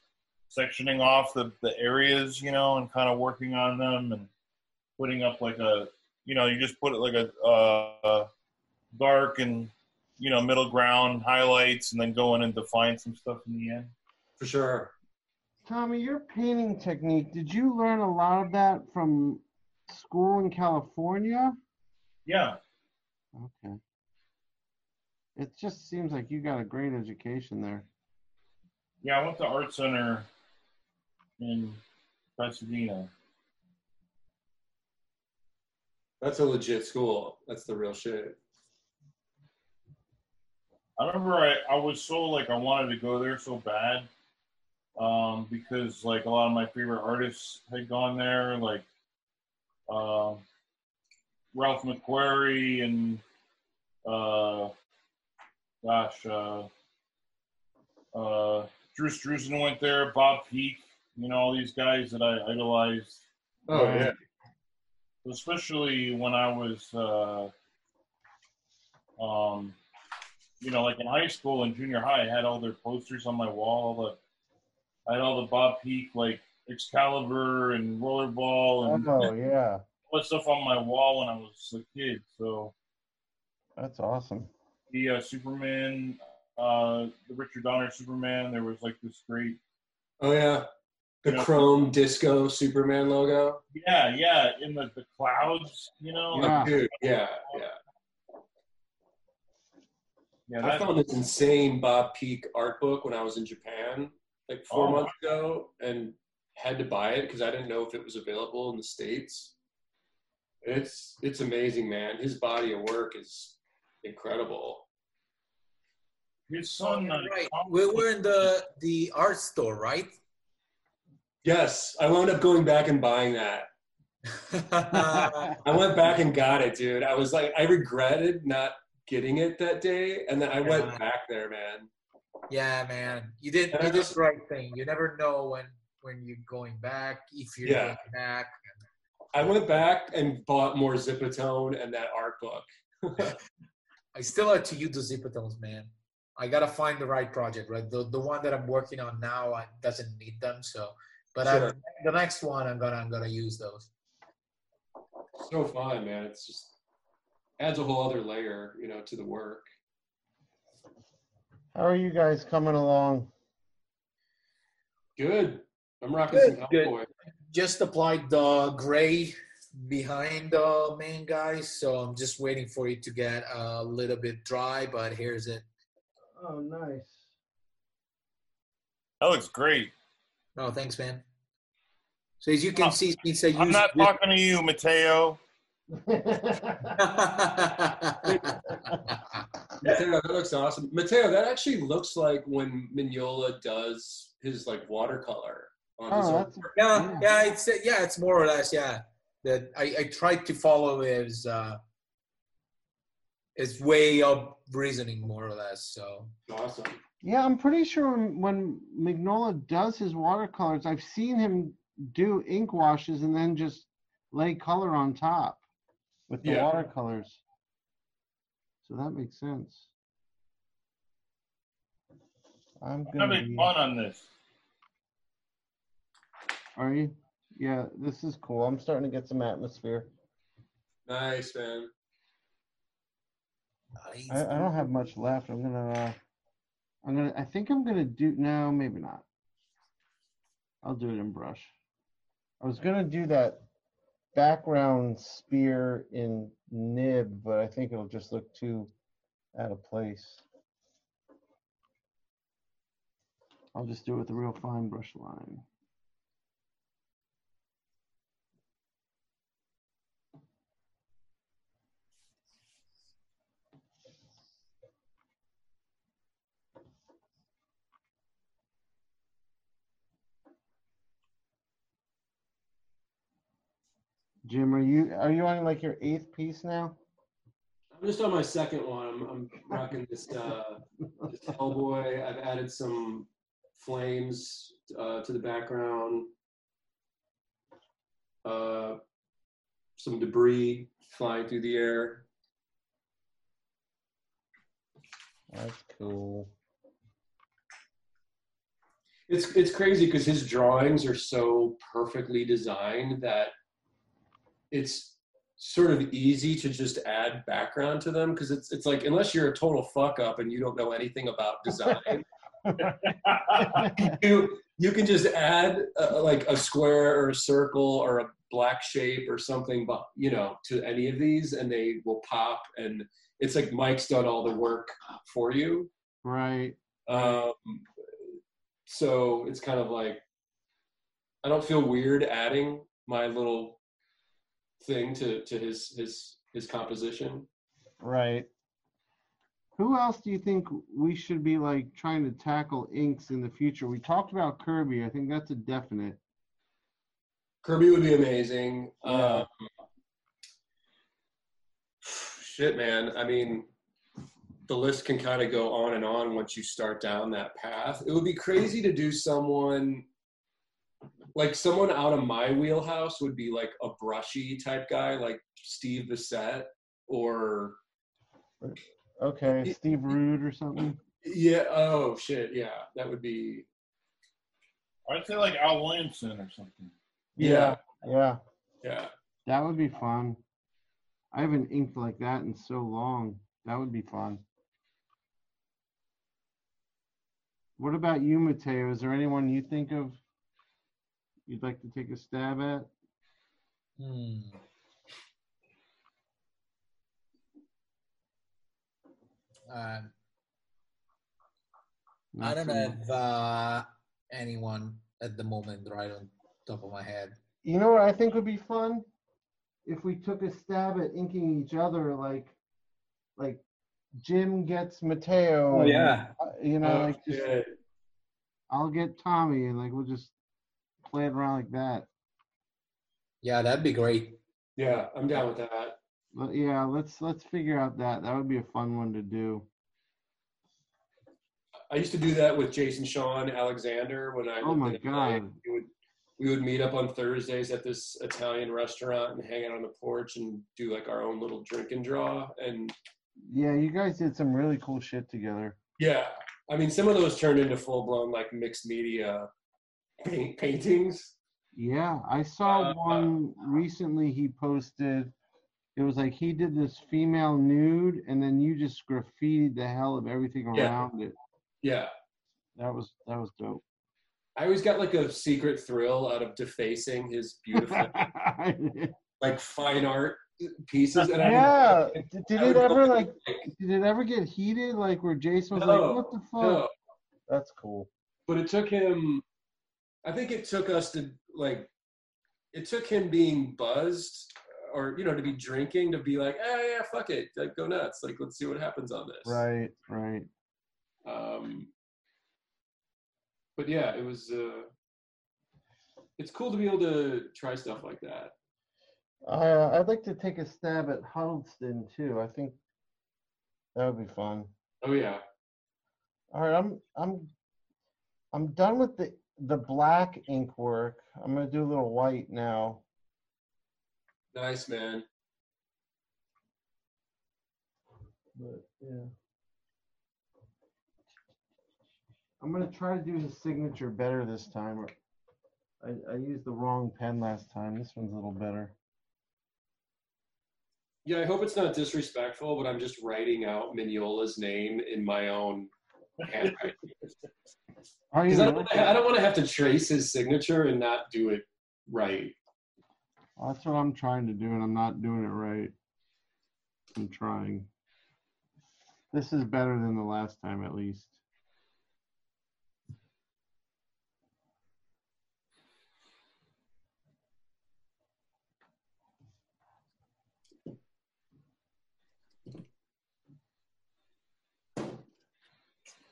C: sectioning off the, the areas, you know, and kind of working on them and putting up like a, you know, you just put it like a uh, dark and you know middle ground highlights, and then go in and define some stuff in the end.
D: For sure.
B: Tommy, your painting technique, did you learn a lot of that from school in California?
C: Yeah,
B: Okay. It just seems like you got a great education there.
C: yeah, I went to art center in Pasadena.
D: That's a legit school. That's the real shit.
C: I remember I, I was so like I wanted to go there so bad um, because like a lot of my favorite artists had gone there, like um, Ralph McQuarrie and uh, gosh, uh, uh, Drew Struzan went there, Bob Peak, you know, all these guys that I idolized.
D: Oh
B: Right.
D: yeah.
C: especially when I was, uh, um, you know, like in high school and junior high, I had all their posters on my wall. all The I had all the Bob Peak like Excalibur and Rollerball and
E: Oh, yeah.
C: all that stuff on my wall when I was a kid. So
E: That's awesome.
C: the uh, Superman, uh, the Richard Donner Superman, there was like this great,
D: Oh yeah. The
C: Yeah.
D: chrome disco Superman logo.
C: yeah, yeah, in the, the clouds, you know.
B: Yeah.
D: Oh, dude, yeah, yeah.
C: Yeah,
D: I found this insane Bob Peak art book when I was in Japan like four
C: Oh.
D: months ago and had to buy it because I didn't know if it was available in the States. It's it's amazing, man. His body of work is incredible.
C: his son, uh,
A: right. We were in the the art store, right?
D: Yes, I wound up going back and buying that. [LAUGHS] I went back and got it, dude. I was like, I regretted not getting it that day, and then I
A: Yeah.
D: went back there, man.
A: yeah, man. You did you did the right thing. You never know when when you're going back, if you're
D: Yeah.
A: going back.
D: I went back and bought more Zipatone and that art book. [LAUGHS]
A: I still have to use the zipatones, man. I gotta find the right project, right? The the one that I'm working on now I, doesn't need them, so. But
D: Sure.
A: I'm, the next one, I'm gonna I'm gonna use those.
D: so fun, man. It's just adds a whole other layer, you know, to the work.
E: How are you guys coming along?
D: Good. I'm rocking
A: Good,
D: some
A: good.
D: Hellboy.
A: Just applied the gray behind the main guys, so I'm just waiting for it to get a little bit dry. But here's it.
E: Oh, nice.
C: that looks great.
A: Oh, thanks, man. So as you can
C: Oh,
A: see, since I use
C: I'm not talking to you, Matteo.
D: Matteo, that looks awesome. Matteo, that actually looks like when Mignola does his like watercolor on his
E: Oh,
D: own
E: that's-
D: work.
A: yeah, yeah, it's yeah, it's more or less yeah. That I, I tried to follow his uh, his way of reasoning more or less. So
D: Awesome.
B: Yeah, I'm pretty sure when- when Mignola does his watercolors, I've seen him do ink washes and then just lay color on top with the
D: Yeah.
B: watercolors. So that makes sense.
E: I'm
C: I'm
E: gonna
C: having
E: be,
C: fun on this.
B: Are you?
E: yeah, this is cool. I'm starting to get some atmosphere.
D: Nice, man.
E: I, I don't have much left. I'm gonna. Uh,
B: I'm gonna. I think I'm gonna do. No, maybe not. I'll do it in brush.
E: I was gonna do that background spear in nib, but I think it'll just look too out of place.
B: I'll just do it with a real fine brush line.
E: Jim, are you are you on like your eighth piece now?
D: I'm just on my second one. I'm, I'm rocking this, uh, this Hellboy. I've added some flames uh, to the background, uh, some debris flying through the air.
E: That's cool.
D: It's it's crazy because his drawings are so perfectly designed that it's sort of easy to just add background to them because it's it's like unless you're a total fuck up and you don't know anything about design, you you can just add uh, like a square or a circle or a black shape or something, but you know, to any of these and they will pop and it's like Mike's done all the work for you.
B: Right.
D: Um, so it's kind of like I don't feel weird adding my little thing to to his his his composition.
E: Right.
B: Who else do you think we should be like trying to tackle inks in the future? We talked about Kirby. I think that's a definite.
D: Kirby would be amazing.
E: Yeah.
D: Um, shit, man. I mean, the list can kind of go on and on once you start down that path. It would be crazy to do someone like someone out of my wheelhouse would be like a brushy type guy, like Steve Bissette or
B: Okay, Steve Rude or something.
D: yeah. Oh shit, yeah, that would be
C: I'd say like Al Williamson or something.
B: Yeah, yeah,
D: yeah.
B: that would be fun. I haven't inked like that in so long. That would be fun. What about you, Matteo? Is there anyone you think of you'd like to take a stab at?
A: Hmm. Uh, I don't
B: for
A: have uh, anyone at the moment right on top of my head.
B: You know what I think would be fun? If we took a stab at inking each other, like, like Jim gets Matteo.
A: Oh,
B: and,
A: yeah.
B: uh, You know,
D: Oh,
B: like just. I'll get Tommy, and like we'll just play it around like that.
A: Yeah, that'd be great.
D: yeah, I'm down with that.
B: But yeah, let's let's figure out that. That would be a fun one to do.
D: I used to do that with Jason Shawn Alexander when I
B: Oh my. God.
D: We would we would meet up on Thursdays at this Italian restaurant and hang out on the porch and do like our own little drink and draw. And
B: Yeah, you guys did some really cool shit together.
D: yeah, I mean, some of those turned into full blown like mixed media paint, paintings.
B: Yeah, I saw
D: Uh,
B: one recently he posted. It was like he did this female nude, and then you just graffitied the hell of everything
D: Yeah.
B: around it.
D: Yeah.
B: That was that was dope.
D: I always got like a secret thrill out of defacing his beautiful [LAUGHS] like fine art pieces. And I
B: yeah. Did, did
D: I
B: it ever
D: go,
B: like? Did it ever get heated? Like where Jason was
D: No,
B: like, "What the fuck?"
D: no,
B: That's cool.
D: but it took him i think it took us to like it took him being buzzed or you know to be drinking to be like ah yeah fuck it like go nuts like let's see what happens on this
B: Right, right.
D: um but yeah it was uh it's cool to be able to try stuff like that
B: I, uh, I'd like to take a stab at Huddleston too. I think that would be fun.
D: oh yeah
B: All right, I'm I'm I'm done with the the black ink work. I'm gonna do a little white now.
D: nice man
B: But yeah. I'm gonna try to do his signature better this time. I, I used the wrong pen last time. This one's a little better.
D: yeah i hope it's not disrespectful but i'm just writing out mignola's name in my own handwriting [LAUGHS]
B: Are you
D: I don't, I don't want to have to trace his signature and not do it right.
B: That's what I'm trying to do, and I'm not doing it right. I'm trying. This is better than the last time, at least.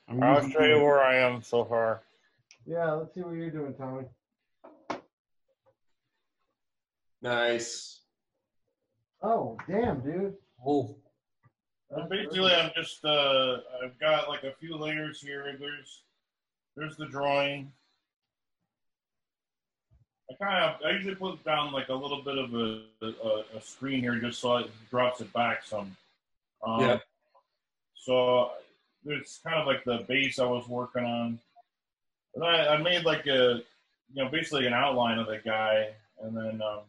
C: I'll show you where I am so far.
B: Yeah, let's see what you're doing, Tommy.
D: Nice.
B: Oh, damn, dude.
A: Oh,
C: Well, basically, I'm just uh, I've got like a few layers here. There's there's the drawing. I kind of I usually put down like a little bit of a a, a screen here just so it drops it back some. Um,
D: Yeah.
C: So it's kind of like the base I was working on. And I, I made like a you know basically an outline of the guy, and then um,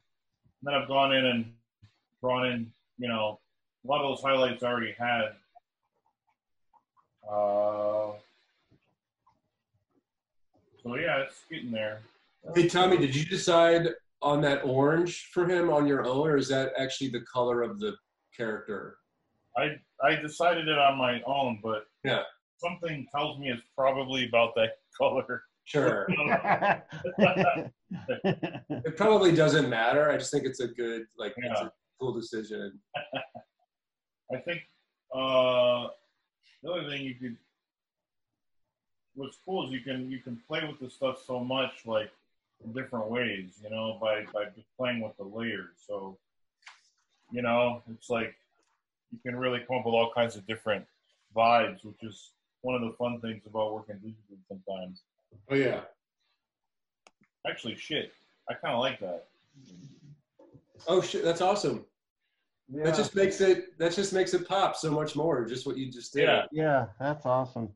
C: then I've gone in and drawn in you know a lot of those highlights I already had. Uh, so yeah, it's getting there.
D: Hey, Tommy, did you decide on that orange for him on your own, or is that actually the color of the character?
C: I I decided it on my own, but
D: Yeah.
C: something tells me it's probably about that [LAUGHS] color.
D: Sure. [LAUGHS] [LAUGHS] it probably doesn't matter. I just think it's a good, like, it's a cool decision.
C: I think uh, the other thing you could what's cool is you can you can play with this stuff so much like in different ways, you know, by by just playing with the layers. So you know, it's like you can really come up with all kinds of different vibes, which is one of the fun things about working digitally sometimes.
D: Oh yeah.
C: Actually, shit, I kind of like that.
D: Oh shit, that's awesome.
E: Yeah.
D: That just makes it that just makes it pop so much more. Just what you just did.
C: Yeah.
B: yeah, that's awesome.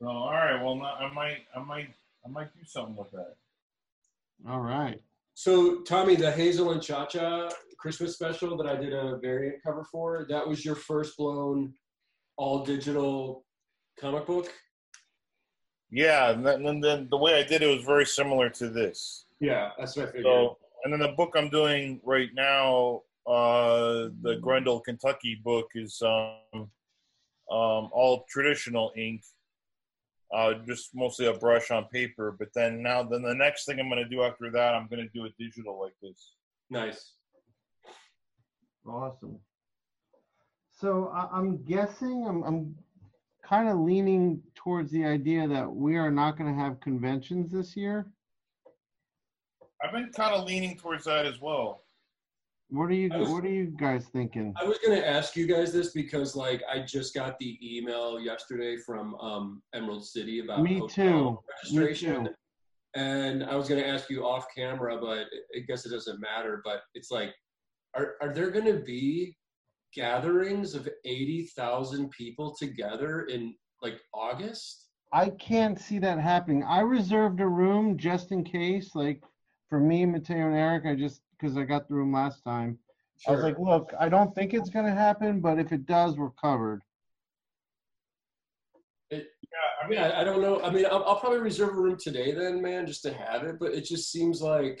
C: So, all right, well, no, I might, I might, I might do something with that.
B: All right.
D: So Tommy, the Hazel and Cha Cha Christmas special that I did a variant cover for, that was your first blown all digital comic book?
C: Yeah, and then, and then the way I did it was very similar to this.
D: Yeah, that's what I figured.
C: So, and then the book I'm doing right now, uh, the Grendel, Kentucky book is um, um, all traditional ink, uh, just mostly a brush on paper. But then now, then the next thing I'm going to do after that, I'm going to do a digital like this.
D: nice.
B: Awesome. So I, I'm guessing I'm I'm kind of leaning towards the idea that we are not going to have conventions this year.
C: I've been kind of leaning towards that as well.
B: What are you
D: was-
B: What are you guys thinking?
D: I was gonna ask you guys this because like I just got the email yesterday from um, Emerald City about
B: Me
D: hotel
B: too. Me
D: registration.
B: too.
D: And I was gonna ask you off camera, but I guess it doesn't matter. But it's like, are are there gonna be gatherings of eighty thousand people together in like August?
B: I can't see that happening. I reserved a room just in case, like for me, Matteo, and Eric. I just because I got the room last time. Sure. I was like, look, I don't think it's going to happen, but if it does, we're covered.
C: Yeah, I mean,
D: I, I don't know. I mean, I'll, I'll probably reserve a room today then, man, just to have it. But it just seems like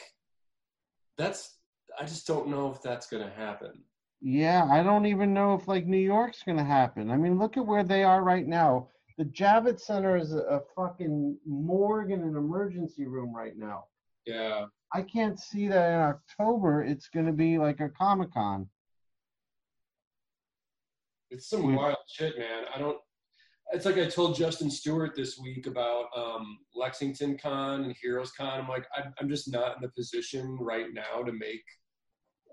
D: that's. I just don't know if that's gonna happen.
B: Yeah, I don't even know if like New York's going to happen. I mean, look at where they are right now. The Javits Center is a, a fucking morgue and an emergency room right now.
D: Yeah.
B: I can't see that in October it's going to be like a Comic Con.
D: It's some wild shit, man. I don't. It's like I told Justin Stewart this week about um, Lexington Con and Heroes Con. I'm like, I'm, I'm just not in the position right now to make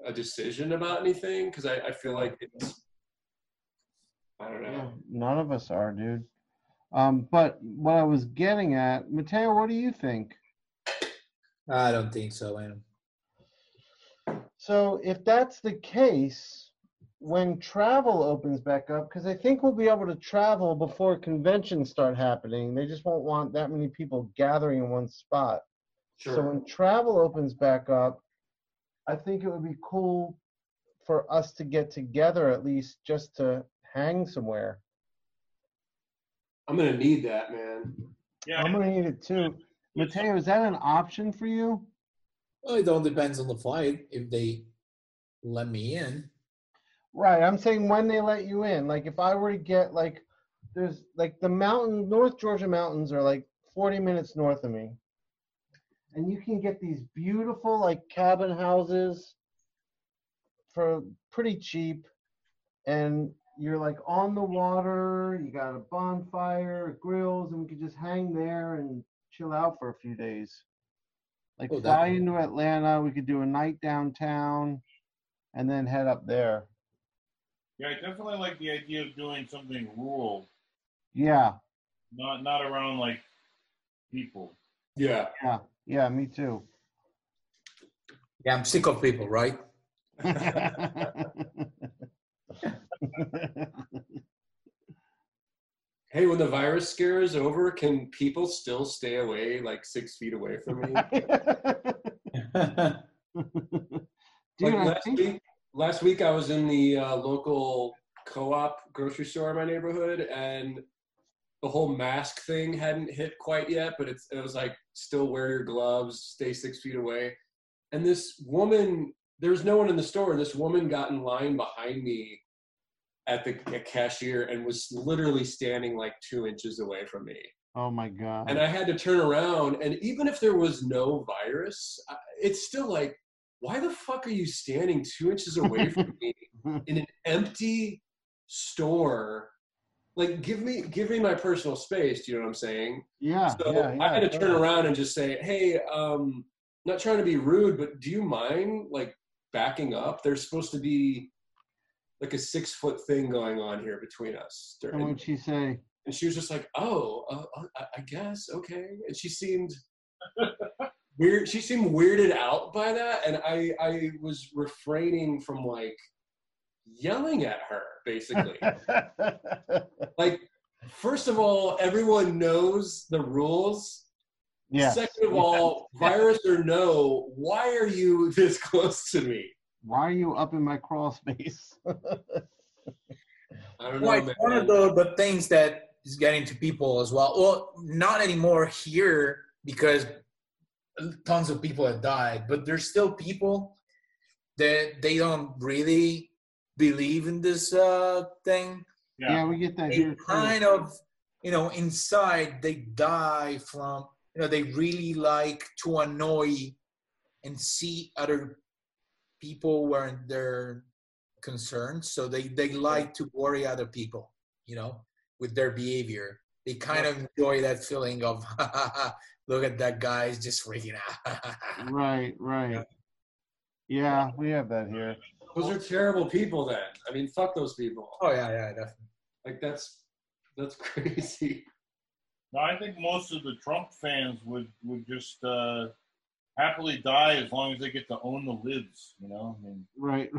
D: a decision about anything because I, I feel like it's. I don't know.
B: Yeah, none of us are, dude. Um, but what I was getting at, Matteo, what do you think?
A: I don't think so, man.
B: So if that's the case, when travel opens back up, because I think we'll be able to travel before conventions start happening. They just won't want that many people gathering in one spot.
D: Sure.
B: So when travel opens back up, I think it would be cool for us to get together at least just to hang somewhere.
D: I'm gonna need that, man.
C: yeah,
B: I'm gonna need it too. Matteo, is that an option for you?
A: Well, it all depends on the flight. If they let me in,
B: Right. I'm saying when they let you in. Like if I were to get like there's like the mountain North Georgia mountains are like 40 minutes north of me. And you can get these beautiful like cabin houses for pretty cheap and you're like on the water, you got a bonfire, grills, and we could just hang there and chill out for a few days. Like
A: Oh,
B: fly into Atlanta, we could do a night downtown and then head up there.
C: yeah, I definitely like the idea of doing something rural,
B: Yeah,
C: not not around like people.
D: Yeah.
B: yeah, yeah, me too.
A: yeah, I'm sick of people, right? [LAUGHS]
D: Hey, when the virus scare is over, can people still stay away like six feet away from me? [LAUGHS]
B: Dude,
D: like
B: I
D: last
B: think,
D: week, last week I was in the uh, local co-op grocery store in my neighborhood, and the whole mask thing hadn't hit quite yet, but it's, it was like still wear your gloves, stay six feet away. And this woman, there was no one in the store, and this woman got in line behind me at the at cashier and was literally standing like two inches away from me
B: oh my god.
D: and I had to turn around. And even if there was no virus, it's still like, why the fuck are you standing two inches away from me [LAUGHS] in an empty store? Like, give me give me my personal space. Do you know what I'm saying?
B: yeah,
D: So
B: yeah, yeah.
D: I had to turn around and just say, hey, um, not trying to be rude, but do you mind like backing up? There's supposed to be like a six foot thing going on here between us.
G: And what'd she say?
D: and she was just like, "Oh, uh, uh, I- I guess okay." And she seemed [LAUGHS] weird. She seemed weirded out by that, and I I was refraining from like yelling at her basically. [LAUGHS] like, first of all, everyone knows the rules.
G: yeah.
D: Second of all, virus or no, why are you [LAUGHS] this close to me?
G: Why are you up in my crawl space? [LAUGHS]
D: I don't know,
A: Like
D: man.
A: one of the, the things that is getting to people as well. Well, not anymore here because tons of people have died, but there's still people that they don't really believe in this uh, thing.
G: yeah.
C: Yeah.
G: we get that
A: They
G: here. too.
A: kind of, you know, inside they die from, you know, they really like to annoy and see other people where they're concerned. So they, they like to worry other people, you know, with their behavior. They kind of enjoy that feeling of, [LAUGHS] look at that guy, he's just freaking out. [LAUGHS]
G: Right, right. Yeah, we have that here.
D: Those are terrible people. Then I mean, fuck those people.
A: oh, yeah, yeah, definitely.
D: Like that's that's [LAUGHS] crazy.
C: No, I think most of the Trump fans would would just uh, happily die as long as they get to own the libs. You know, I mean,
G: Right.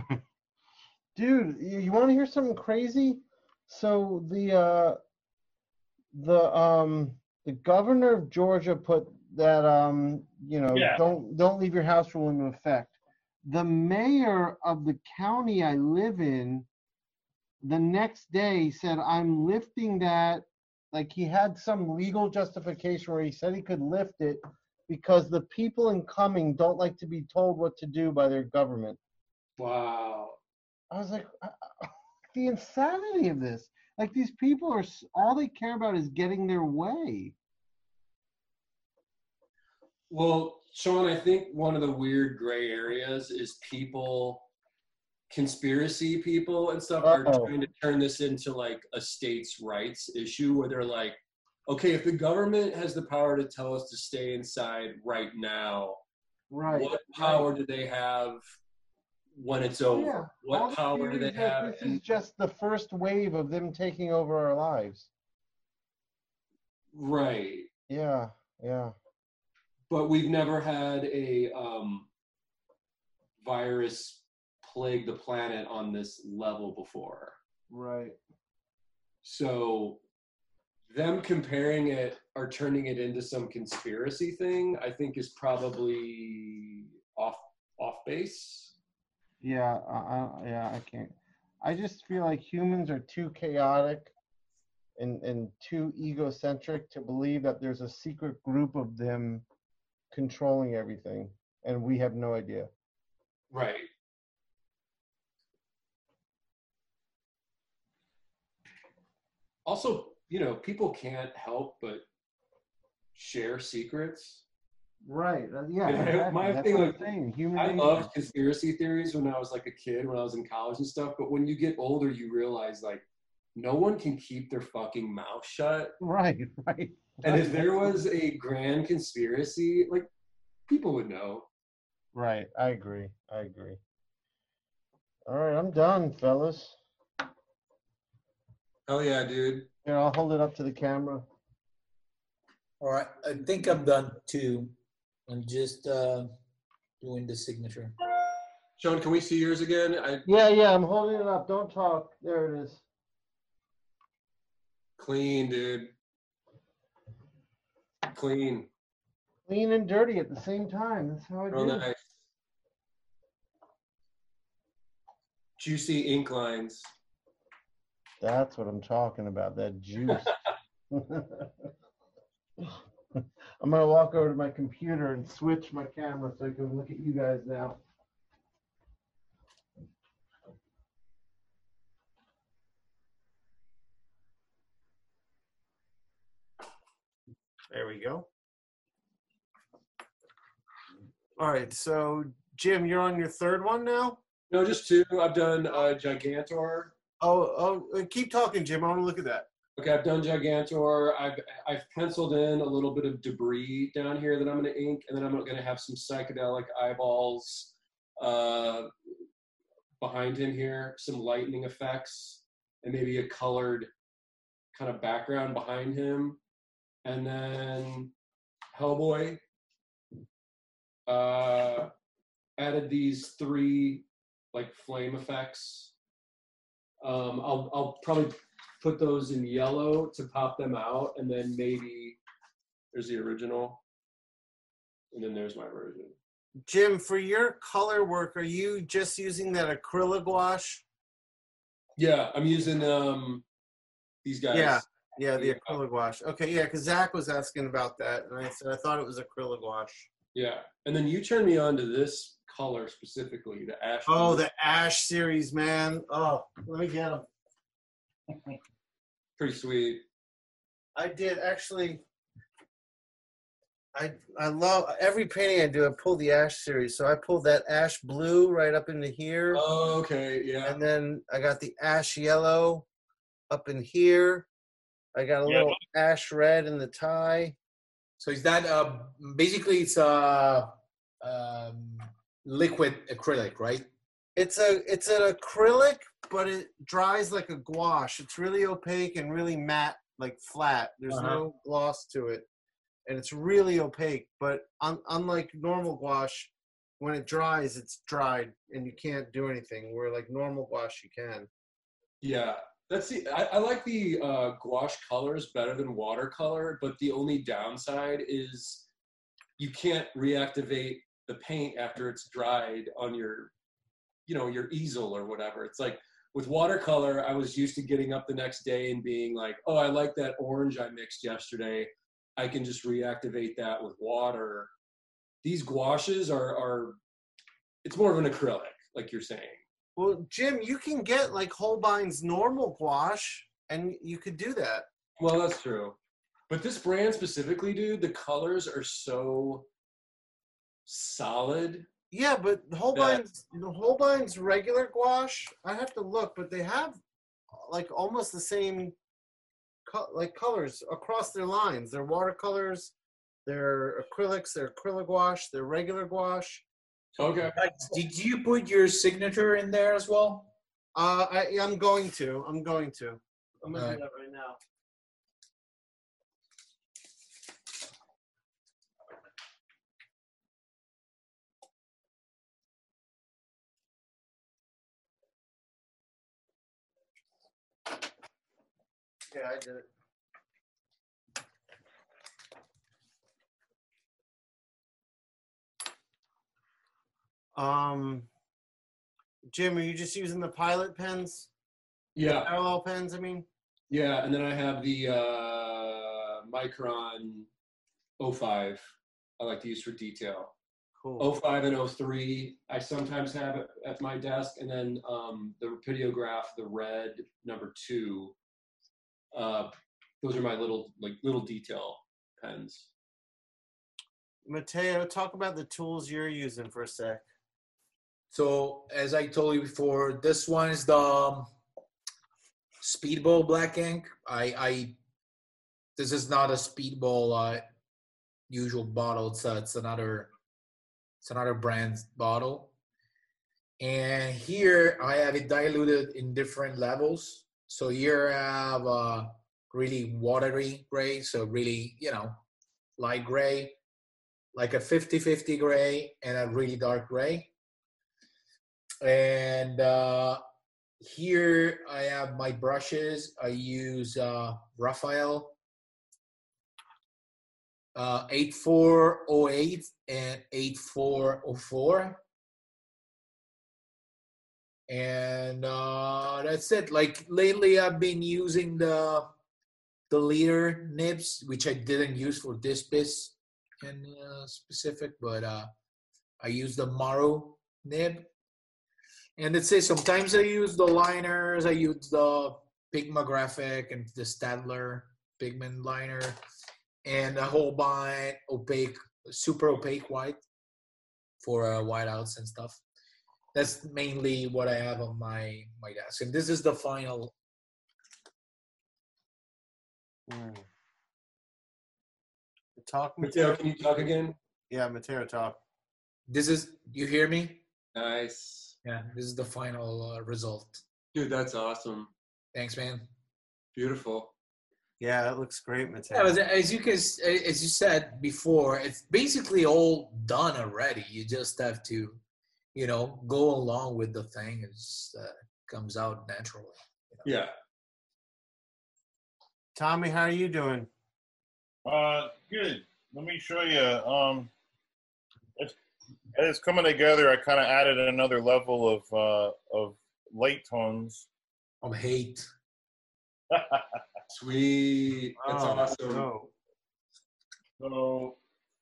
B: Dude, you, you want to hear something crazy? So the uh, the um the governor of Georgia put that um you know
C: Yeah.
B: don't don't leave your house rule into effect.
G: The mayor of the county I live in the next day said, I'm lifting that.
B: Like he had some legal justification where he said he could lift it because the people in coming don't like to be told what to do by their government.
D: Wow.
B: I was like, uh, uh, [LAUGHS] the insanity of this.
G: Like these people are, all they care about is getting their way.
D: Well, Sean, I think one of the weird gray areas is people, conspiracy people and stuff, are
B: Uh-oh.
D: trying to turn this into like a states' rights issue where they're like, okay, if the government has the power to tell us to stay inside right now,
G: Right.
D: what power do they have when it's over?
B: Yeah,
D: What
B: the
D: power do they have?
B: This is just the first wave of them taking over our lives.
D: right.
B: Yeah, yeah.
D: But we've never had a um, virus plague the planet on this level before.
G: Right.
D: So them comparing it or turning it into some conspiracy thing, I think is probably off off base.
G: Yeah. I, I, yeah. I can't.
B: I just feel like humans are too chaotic and, and too egocentric to believe that there's a secret group of them controlling everything, and we have no idea.
D: Right. Also, you know, people can't help but share secrets.
G: Right. uh, yeah.
D: Yeah,
G: exactly.
D: my
G: That's
D: thing,
G: I'm
D: like,
G: saying. Human
D: I
G: nature.
D: loved conspiracy theories when I was like a kid, when I was in college and stuff. But when you get older, you realize like no one can keep their fucking mouth shut.
G: Right. [LAUGHS] Right.
D: And if there was a grand conspiracy, like people would know.
B: Right, I agree. I agree. All right, I'm done, fellas.
D: Hell yeah, dude.
B: Here, I'll hold it up to the camera.
A: All right, I think I'm done too. I'm just uh, doing the signature.
D: Sean, can we see yours again? I
B: Yeah, yeah, I'm holding it up. Don't talk. There it is.
D: clean, dude. Clean.
B: Clean and dirty at the same time. That's how I
D: Real
B: do.
D: nice. Juicy ink lines.
B: That's what I'm talking about. That juice. [LAUGHS] [LAUGHS] I'm gonna walk over to my computer and switch my camera so I can look at you guys now. There we go. All right, so Jim, you're on your third one now.
D: No, just two. I've done uh, Gigantor.
B: Oh, oh, uh, keep talking, Jim. I want to look at that.
D: Okay, I've done Gigantor. I've I've penciled in a little bit of debris down here that I'm going to ink, and then I'm going to have some psychedelic eyeballs, uh, behind him here, some lightning effects, and maybe a colored kind of background behind him. And then Hellboy uh, added these three like flame effects. Um, I'll I'll probably put those in yellow to pop them out, and then maybe there's the original, and then there's my version.
B: Jim, for your color work, are you just using that acrylic gouache?
D: Yeah, I'm using um these guys.
B: Yeah, yeah, the acrylic gouache. Okay, yeah, because Zach was asking about that, and I said I thought it was acrylic gouache.
D: Yeah, and then you turned me on to this color specifically, the ash.
B: Oh, the Ash series, man. Oh, let me get them.
D: pretty sweet.
B: I did actually. I I love every painting I do. I pull the Ash series, so I pulled that Ash blue right up into here,
D: Oh, okay, yeah.
B: and then I got the Ash yellow up in here. I got a
C: Yeah.
B: little Ash red in the tie.
A: So is that uh, basically it's a um, liquid acrylic, right?
B: It's a it's an acrylic, but it dries like a gouache. It's really opaque and really matte, like flat. There's
A: Uh-huh.
B: no gloss to it, and it's really opaque. But un- unlike normal gouache, when it dries, it's dried and you can't do anything. Where like normal gouache, you can.
D: Yeah, that's the. I, I like the uh, gouache colors better than watercolor, but the only downside is you can't reactivate the paint after it's dried on your, you know, your easel or whatever. It's like with watercolor, I was used to getting up the next day and being like, oh, I like that orange I mixed yesterday. I can just reactivate that with water. These gouaches are are. It's more of an acrylic, like you're saying.
B: Well, Jim, you can get like Holbein's normal gouache, and you could do that.
D: Well, that's true. But this brand specifically, dude, the colors are so solid.
B: Yeah, but Holbein's the Holbein's regular gouache, I have to look, but they have like almost the same co- like colors across their lines. They're watercolors, they're acrylics, they're acrylic gouache, they're regular gouache.
D: Okay.
A: Guys, Did you put your signature in there as well?
B: Uh, I, I'm going to. I'm going to. I'm gonna
A: Alright.
B: do that right now. Yeah, I did it. Um, Jim, are you just using the pilot pens?
D: Yeah,
B: Parallel pens, I mean?
D: yeah, and then I have the uh, Micron 05. I like to use for detail.
B: Cool.
D: 05 and 03, I sometimes have it at my desk, and then um, the Rapidograph, the red number two. Uh, those are my little like little detail pens.
B: Matteo, talk about the tools you're using for a sec.
A: So as I told you before, this one is the um, Speedball Black Ink. I, I this is not a Speedball uh, usual bottle. It's uh, it's another it's another brand bottle. And here I have it diluted in different levels. So here I have a really watery gray, so really you know light gray, like a 50-50 gray, and a really dark gray and uh, here I have my brushes. I use uh, Raphael uh, 8408 and 8404. And uh, that's it. Like lately, I've been using the the leader nibs, which I didn't use for this piece in uh, specific, but uh, I use the Maru nib and let's say sometimes I use the liners, I use the Pigma graphic and the Staedtler pigment liner, and a whole Holbein opaque, super opaque white for uh, whiteouts and stuff. That's mainly what I have on my my desk, and this is the final.
B: Talk,
D: Matteo,
B: Matteo.
D: can you talk again?
B: Yeah, Matteo, talk.
A: This is you hear me?
D: Nice.
A: Yeah, this is the final uh, result.
D: Dude, that's awesome.
A: Thanks, man.
D: Beautiful.
B: Yeah, it looks great, Matteo.
A: but as you can, as you said before, it's basically all done already. You just have to, you know, go along with the thing. It just uh, comes out naturally.
D: Yeah.
B: Tommy, how are you doing?
C: Uh, good. Let me show you. Um, it's, it's coming together. I kind of added another level of uh, of light tones.
A: Of hate. [LAUGHS]
D: Sweet. That's
B: Oh,
D: awesome.
B: no.
C: So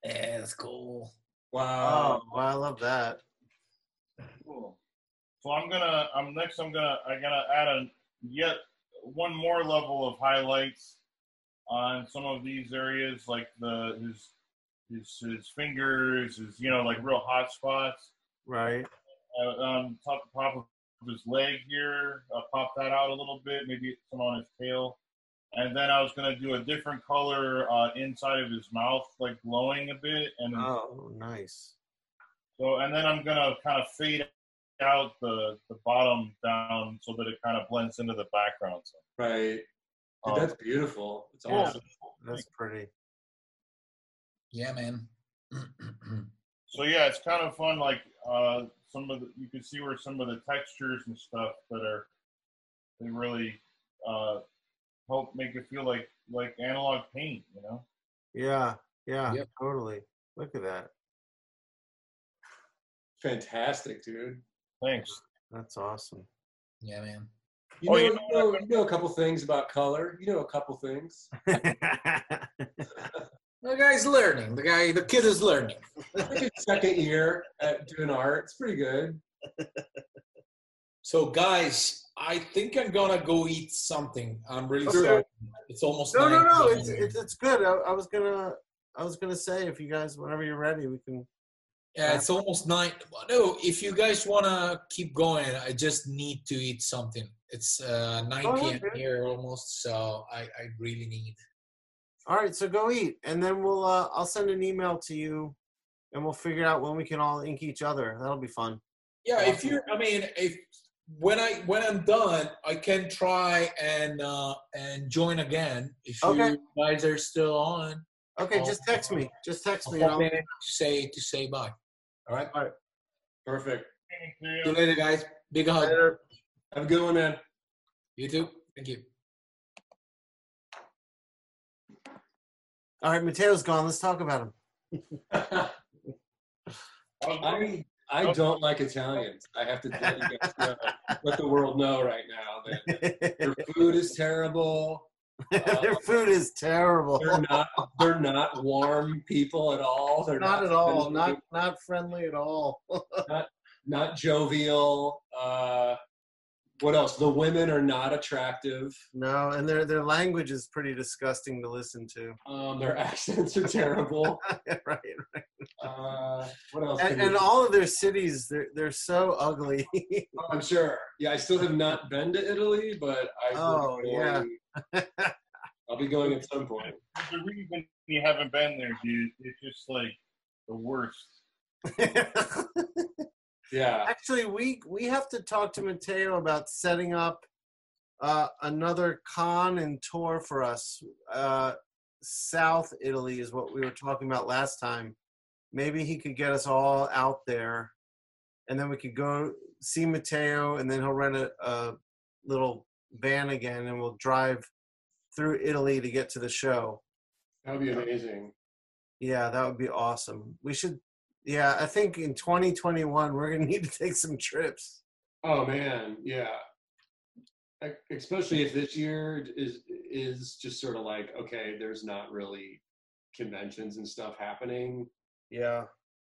A: Yeah, that's cool.
D: Wow.
B: Oh, I love that.
C: Cool. So I'm gonna, I'm next. I'm gonna, I'm gonna add a yet one more level of highlights on some of these areas, like the his his his fingers, his you know like real hot spots.
B: Right.
C: Uh, on top top of his leg here, I'll pop that out a little bit, maybe some on his tail, and then I was gonna do a different color uh, inside of his mouth, like glowing a bit, and
B: Oh, nice.
C: so, and then I'm gonna kind of fade out the the bottom down so that it kind of blends into the background. So,
D: Right. Dude,
C: um,
D: that's beautiful. It's
B: Yeah.
D: awesome.
B: That's pretty.
A: Yeah, man. [CLEARS THROAT]
C: so yeah, it's kind of fun. Like uh, some of the, you can see where some of the textures and stuff that are they really uh, help make it feel like like analog paint. You know.
B: Yeah. Yeah.
A: Yep.
B: Totally. Look at that.
D: Fantastic, dude.
C: Thanks.
B: That's awesome.
A: yeah, man.
D: You
C: Oh,
D: know,
C: you
D: you,
C: know
D: know, you know a couple things about color. You know a couple things. [LAUGHS]
A: The guy's learning. The guy, the kid is learning.
D: Like second year at doing art. It's pretty good.
A: So, guys, I think I'm gonna go eat something. I'm really
B: Okay.
A: sorry. It's almost
B: no, no, no. It's, it's it's good. I, I was gonna I was gonna say if you guys whenever you're ready we can.
A: Yeah, it's almost nine. No, if you guys wanna keep going, I just need to eat something. It's uh, 9
B: Oh,
A: p.m.
B: okay.
A: here almost, so I, I really need.
B: All right, so go eat, and then we'll uh, I'll send an email to you, and we'll figure out when we can all ink each other. That'll be fun.
A: Yeah, if you're, I mean, if when I when I'm done, I can try and uh, and join again. If
B: Okay.
A: you guys are still on,
B: Okay,
A: Oh,
B: just text me. Just text
A: I'll
B: me. And I'll,
A: to say to say bye. All right.
D: Perfect.
A: See you later, guys. Big hug.
B: Later.
D: Have a good one, man.
A: You too. Thank you.
B: All right, Matteo's gone. Let's talk about him.
D: I I don't like Italians. I have to let you guys know, let the world know right now that their food is terrible. [LAUGHS]
B: Their food is terrible.
D: They're not they're not warm people at all. They're
B: Not
D: not,
B: at all.
D: friendly,
B: Not not friendly at all. [LAUGHS]
D: not jovial. Uh, what else? The women are not attractive.
B: No, and their their language is pretty disgusting to listen to.
D: Um, their [LAUGHS] accents are terrible. [LAUGHS]
B: right.
D: Uh, what else?
B: And, and all of their cities, they're they're so ugly. [LAUGHS]
D: Oh, I'm sure. Yeah, I still have not been to Italy, but I.
B: Oh,
D: be
B: yeah.
D: I'll be going at some point.
C: The reason you haven't been there, dude, it's just like the worst.
D: Yeah.
B: Actually, we we have to talk to Matteo about setting up uh, another con and tour for us. Uh, South Italy is what we were talking about last time. Maybe he could get us all out there, and then we could go see Matteo, and then he'll rent a, a little van again, and we'll drive through Italy to get to the show.
D: That would be amazing.
B: Yeah, that would be awesome. We should. Yeah, I think in 2021 we're gonna [LAUGHS] need to take some trips.
D: Oh man, yeah. Especially if this year is is just sort of like okay, there's not really conventions and stuff happening.
B: Yeah.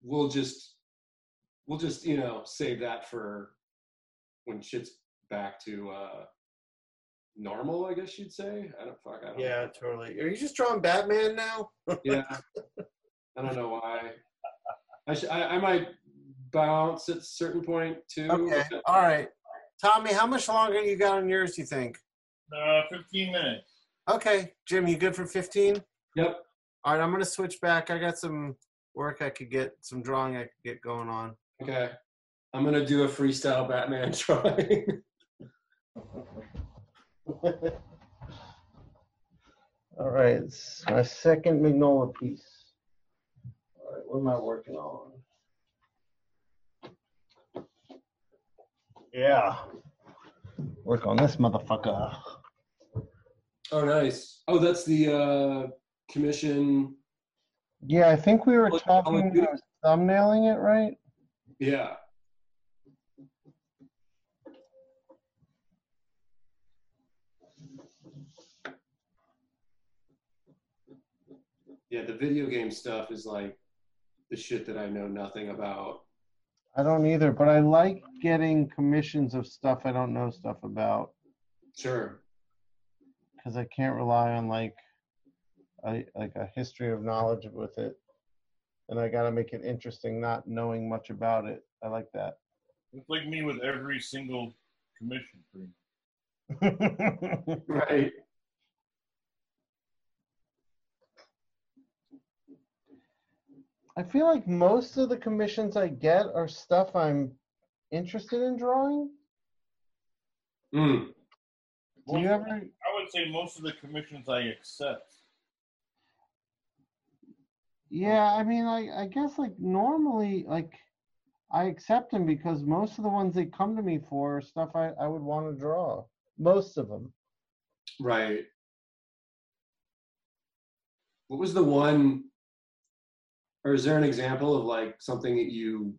D: We'll just we'll just you know save that for when shit's back to uh normal. I guess you'd say. I don't fuck. I don't
B: Yeah,
D: know.
B: totally. Are you just drawing Batman now? [LAUGHS]
D: Yeah. I don't know why. I, sh- I I might bounce at a certain point too.
B: Okay. All right. Tommy, how much longer you got on yours, you think?
C: Uh, 15 minutes.
B: Okay. Jim, you good for 15?
D: Yep.
B: All right, I'm going to switch back. I got some work I could get, some drawing I could get going on.
D: Okay. I'm gonna do a freestyle Batman [LAUGHS] drawing.
B: All right, it's my second Mignola piece. All right, what am I working on? Yeah. Work on this motherfucker.
D: oh, nice. Oh, that's the uh, commission.
B: Yeah, I think we were
D: Well,
B: talking
D: I'll do-
B: about thumbnailing it, right?
D: Yeah. Yeah, the video game stuff is like the shit that I know nothing about.
B: I don't either, but I like getting commissions of stuff I don't know stuff about
D: Sure.
B: because I can't rely on like a like a history of knowledge with it, and I got to make it interesting, not knowing much about it. I like that.
C: It's like me with every single commission. Pretty much. [LAUGHS]
D: Right.
B: I feel like most of the commissions I get are stuff I'm interested in drawing.
D: Mm.
B: Do you ever?
C: I would say most of the commissions I accept.
B: Yeah, I mean, I I guess like normally like I accept them because most of the ones they come to me for are stuff I I would want to draw. Most of them.
D: Right. What was the one, or is there an example of like something that you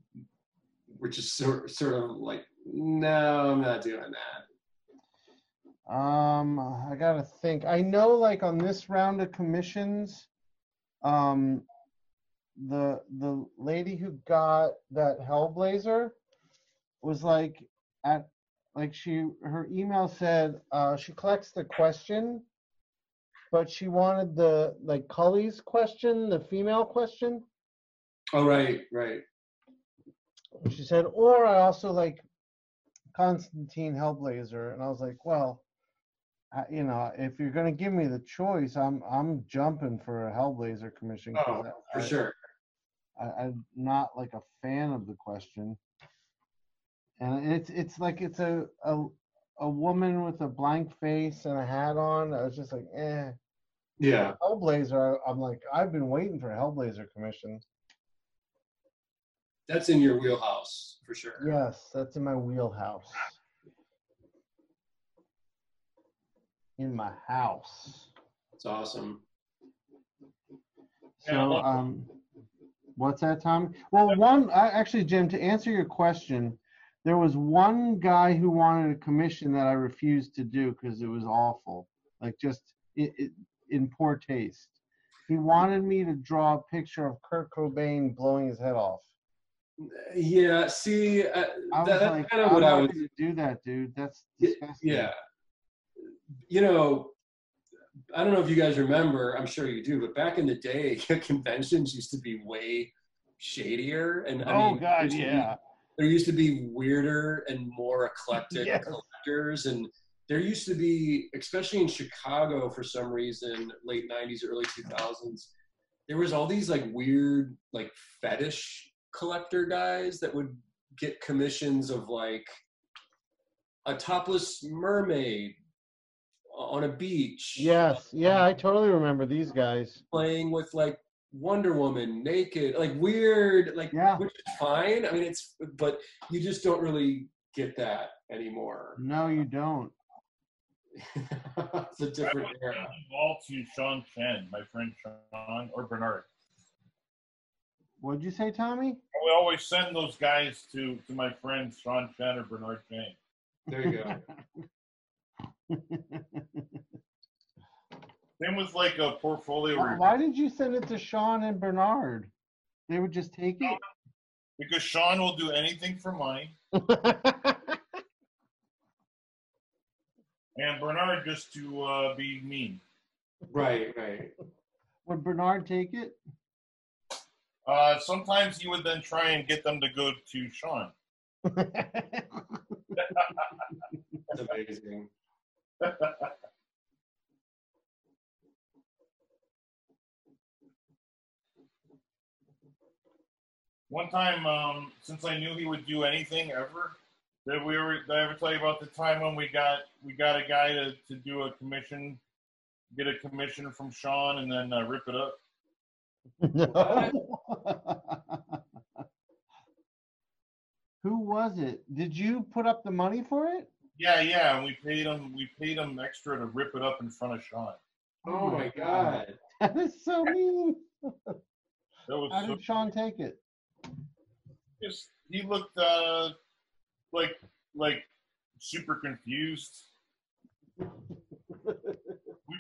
D: were just sort, sort of like, no, I'm not doing that?
B: Um, I gotta think. I know, like on this round of commissions, um, the the lady who got that Hellblazer was like at like she her email said uh, she collects the question, but she wanted the like Cully's question, the female question.
D: Oh, right, right.
B: She said, or I also like Constantine Hellblazer, and I was like, well, I, you know, if you're gonna give me the choice, I'm I'm jumping for a Hellblazer commission.
D: Oh,
B: I,
D: for sure.
B: I, I'm not like a fan of the question, and it's it's like it's a a a woman with a blank face and a hat on. I was just like, eh.
D: Yeah.
B: Hellblazer, I'm like, I've been waiting for a Hellblazer commission.
D: That's in your wheelhouse for sure.
B: Yes, that's in my wheelhouse. In my house.
D: It's awesome.
B: So, um, what's that, Tom? Well, one, I, actually, Jim, to answer your question, there was one guy who wanted a commission that I refused to do because it was awful, like just it, it, in poor taste. He wanted me to draw a picture of Kurt Cobain blowing his head off.
D: Yeah. See, uh, that, that's
B: like,
D: kind of what I was.
B: do that, dude. That's disgusting.
D: Yeah. You know, I don't know if you guys remember, I'm sure you do, but back in the day, [LAUGHS] conventions used to be way shadier. And I
B: oh
D: mean,
B: God,
D: to be-
B: yeah.
D: there used to be weirder and more eclectic [LAUGHS]
B: Yes.
D: collectors. And there used to be, especially in Chicago for some reason, late 90s, early 2000s, there was all these like weird, like fetish collector guys that would get commissions of like a topless mermaid on a beach
B: Yes, yeah, um, I totally remember these guys.
D: playing with like Wonder Woman naked, like weird, like
B: Yeah.
D: which is fine. I mean, it's but you just don't really get that anymore.
B: No, you don't. [LAUGHS]
D: it's a different era.
C: All to Sean Chen, my friend Sean, or Bernard.
B: What'd you say, Tommy?
C: We always send those guys to, to my friends Sean Chen or Bernard Chang.
D: There you go. [LAUGHS]
C: Same with like a portfolio
B: Why why did you send it to Sean and Bernard? They would just take it.
C: because Sean will do anything for money, [LAUGHS] and Bernard just to uh, be mean.
D: right, right.
B: would Bernard take it?
C: Uh, sometimes he would then try and get them to go to Sean.
D: That's amazing.
C: one time, um, since I knew he would do anything ever, did we ever, did I ever tell you about the time when we got we got a guy to, to do a commission, get a commission from Sean and then uh, rip it up? [LAUGHS]
B: Who was it? Did you put up the money for it?
C: Yeah, yeah, and we paid him we paid him extra to rip it up in front of Sean.
D: Oh my god. [LAUGHS]
B: That is so mean. [LAUGHS]
C: That was
B: How
C: so,
B: did Sean take it?
C: just he looked uh like like super confused. We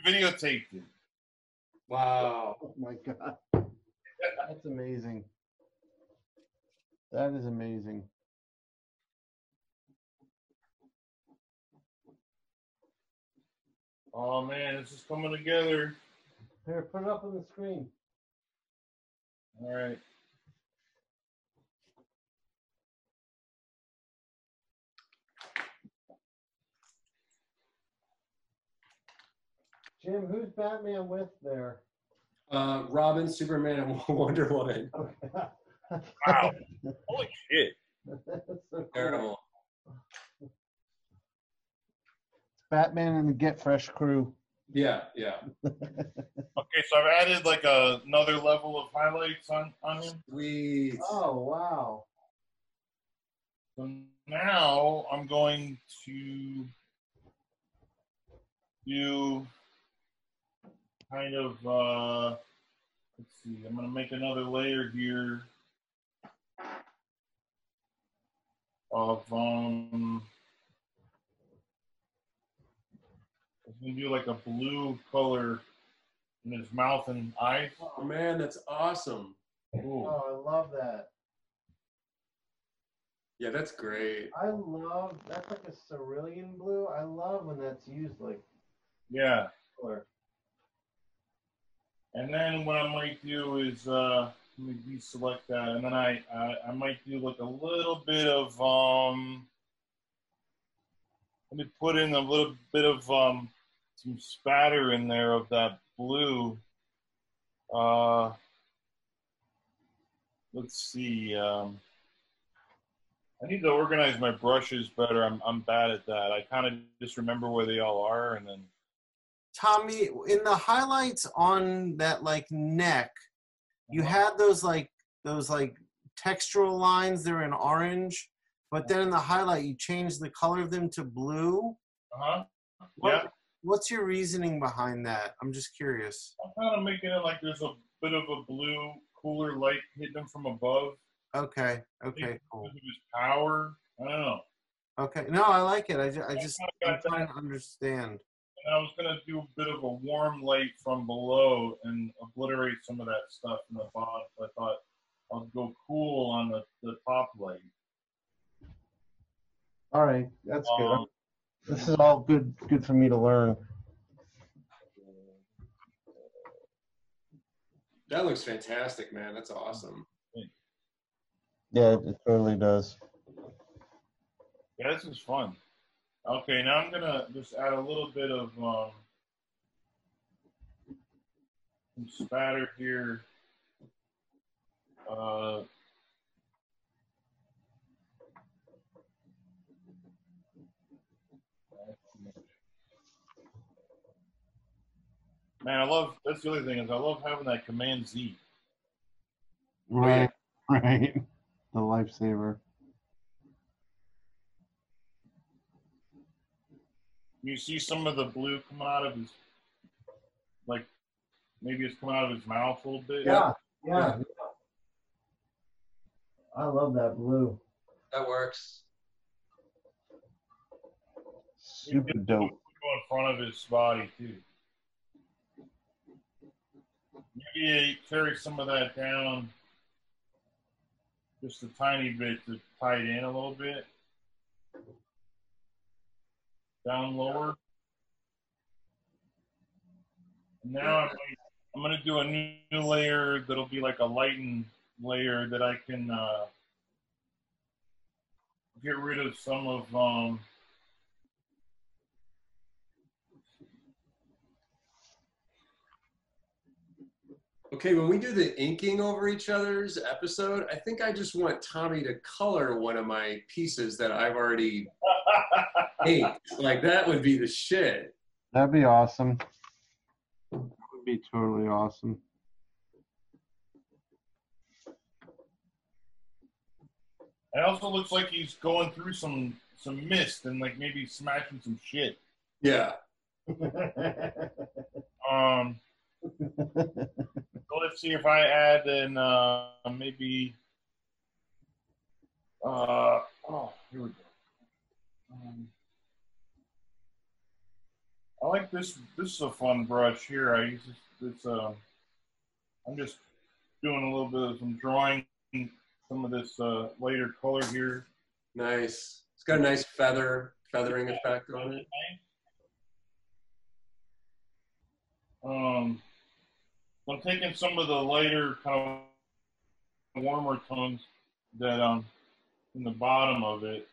C: videotaped it.
D: Wow.
B: Oh my god. That's amazing. That is amazing.
C: Oh man, this is coming together.
E: Here, put it up on the screen.
C: All right.
E: Jim, who's Batman with there?
D: Uh, Robin, Superman, and [LAUGHS] Wonder Woman.
E: Okay.
C: Wow. [LAUGHS] Holy shit.
E: That's so cool.
D: Terrible.
B: Batman and the Get Fresh crew.
D: Yeah, yeah. [LAUGHS]
C: Okay, so I've added like a, another level of highlights on on him.
D: Sweet.
E: Oh wow.
C: So now I'm going to do kind of uh let's see, I'm gonna make another layer here of um I'm gonna do like a blue color in his mouth and eyes.
D: Oh man, that's awesome.
C: Ooh.
E: Oh, I love that.
D: Yeah, that's great.
E: I love that's like a cerulean blue. I love when that's used like
C: Yeah.
E: color.
C: And then what I might do is uh, let me deselect that, and then I, I I might do like a little bit of um. Let me put in a little bit of um some spatter in there of that blue. Uh, let's see. Um, I need to organize my brushes better. I'm I'm bad at that. I kind of just remember where they all are, and then
H: Tommy, in the highlights on that like neck, you
C: Uh-huh.
H: had those like those like textural lines. They're in orange, but then in the highlight, you changed the color of them to blue.
C: uh huh.
H: What,
C: Yeah.
H: What's your reasoning behind that? I'm just curious.
C: I'm kind of making it like there's a bit of a blue cooler light hitting them from above.
H: Okay. Okay. Cool.
C: power. I don't know.
H: Okay. No, I like it. I just, I just I'm trying to understand.
C: And I was gonna do a bit of a warm light from below and obliterate some of that stuff in the bottom. I thought I'll go cool on the, the top light.
E: All right, that's good.
C: Um,
E: This is all good good for me to learn.
D: That looks fantastic, man. That's awesome.
E: Yeah, it totally does.
C: yeah, this is fun. Okay, now I'm gonna just add a little bit of um, some spatter here. Uh, Man, I love. That's the other thing is I love having that Command Z.
B: Right. [LAUGHS] Right. The lifesaver.
C: You see some of the blue coming out of his, like, maybe it's coming out of his mouth a little bit.
E: Yeah, yeah. I love that blue.
D: That works.
B: Super dope.
C: Go in front of his body too. Maybe carry some of that down just a tiny bit to tie it in a little bit. Down lower. And now I'm, I'm going to do a new, layer that'll be like a lighten layer that I can uh, get rid of some of um,
D: Okay, when we do the inking over each other's episode, I think I just want Tommy to color one of my pieces that I've already [LAUGHS] inked. Like that would be the shit.
B: That'd be awesome. That would be totally awesome.
C: It also looks like he's going through some some mist and like maybe smashing some shit.
D: Yeah. [LAUGHS]
C: Um, so let's see if I add in uh, maybe. Uh, oh, here we go. Um, I like this. This is a fun brush here. I use this. this uh, I'm just doing a little bit of some drawing, some of this uh, later color here.
D: Nice. It's got a nice feather feathering effect on it.
C: Um, I'm taking some of the lighter, kind of warmer tones that um in the bottom of it.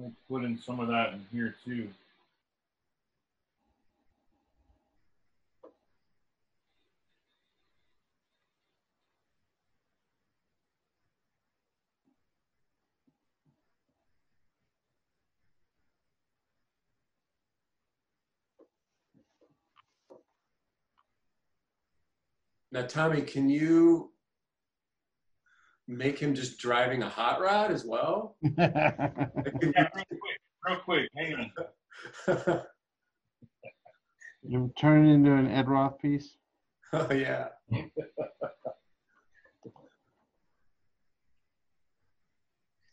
C: I'll put in some of that in here too.
D: Now, Tommy, can you make him just driving a hot rod as well? [LAUGHS]
C: Yeah, real quick, real quick. Hang on. [LAUGHS]
B: you turn it into an Ed Roth piece. [LAUGHS]
D: oh yeah.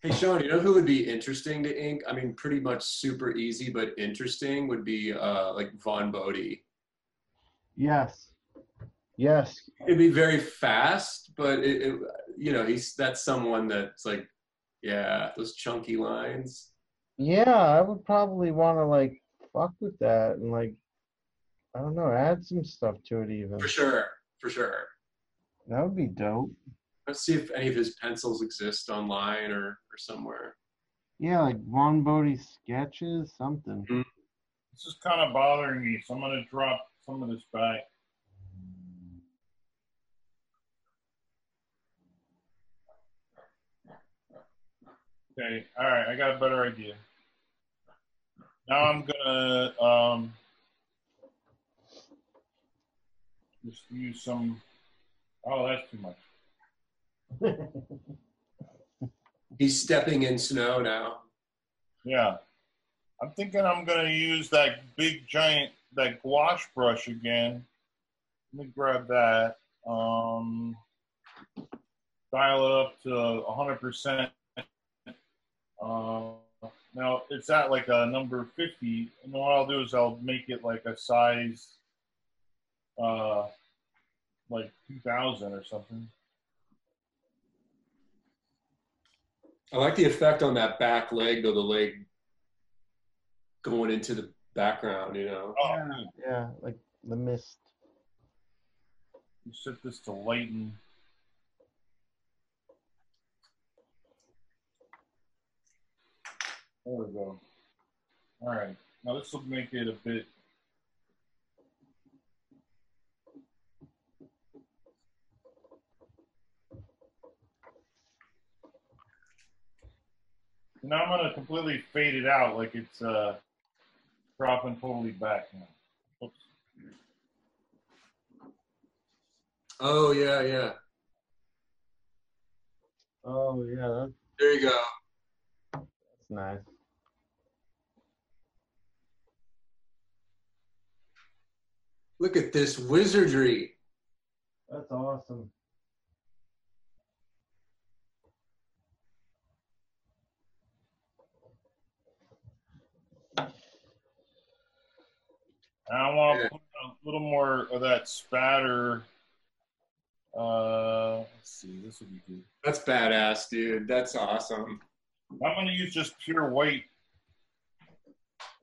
D: Hey Sean, you know who would be interesting to ink? I mean, pretty much super easy, but interesting would be uh, like Vaughn Bodē.
B: Yes.
E: Yes.
D: It'd be very fast, but it, it, you know, he's that's someone that's like, yeah, those chunky lines.
E: Yeah, I would probably want to like fuck with that and like, I don't know, add some stuff to it even.
D: For sure, for sure.
E: That would be dope.
D: Let's see if any of his pencils exist online or, or somewhere.
B: Yeah, like Vaughn Bodē sketches, something. Mm-hmm.
C: This is kind of bothering me, so I'm gonna drop some of this back. Okay, all right, I got a better idea. Now I'm gonna um, just use some. Oh, that's too much. [LAUGHS]
D: He's stepping in snow now.
C: Yeah, I'm thinking I'm gonna use that big giant that gouache brush again. Let me grab that. Um, dial it up to 100%. Uh, now it's at like a number 50, and what I'll do is I'll make it like a size, uh, like 2000 or something.
D: I like the effect on that back leg, though, the leg going into the background, you know.
C: Oh,
E: Yeah, yeah, like the mist.
C: you set this to lighten. There we go. All right. Now this will make it a bit. Now I'm gonna completely fade it out like it's uh, dropping totally back now. Oops.
D: Oh, yeah, yeah.
E: Oh yeah,
D: There you go.
E: that's nice.
D: Look at this wizardry.
E: That's awesome.
C: I want to put a little more of that spatter. Uh, let's see, this would be good.
D: That's badass, dude. That's awesome.
C: I'm going to use just pure white.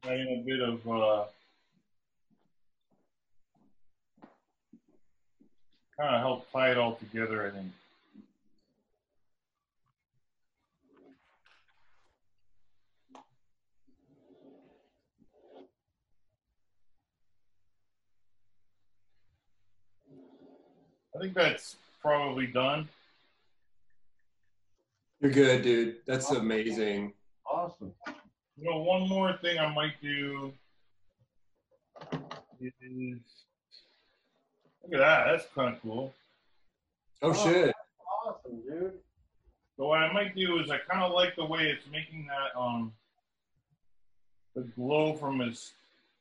C: Adding a bit of uh, kind of help tie it all together. I think. I think that's probably done.
D: You're good, dude. That's amazing.
E: Awesome.
C: You know, one more thing I might do is look at that. That's kind of cool.
D: Oh shit.
E: Awesome, dude.
C: So what I might do is I kind of like the way it's making that um the glow from his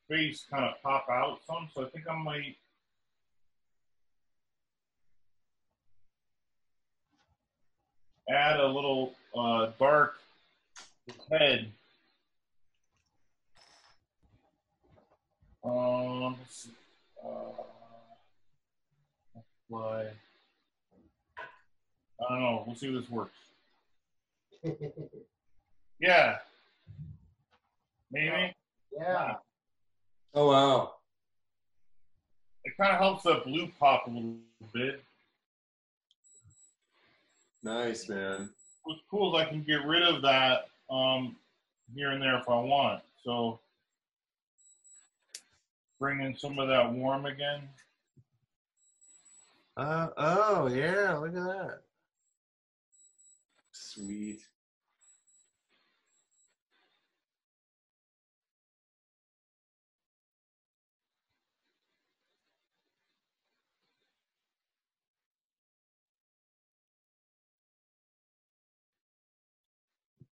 C: face kind of pop out some. So I think I might add a little uh, dark head. Um, let's see. Uh, apply. I don't know. We'll see if this works. [LAUGHS] Yeah. Maybe.
E: yeah.
D: Oh wow.
C: It kind of helps the blue pop a little bit.
D: Nice, man.
C: What's cool is I can get rid of that um, here and there if I want. So bring in some of that warm again.
H: Uh, oh yeah, look at that.
D: Sweet.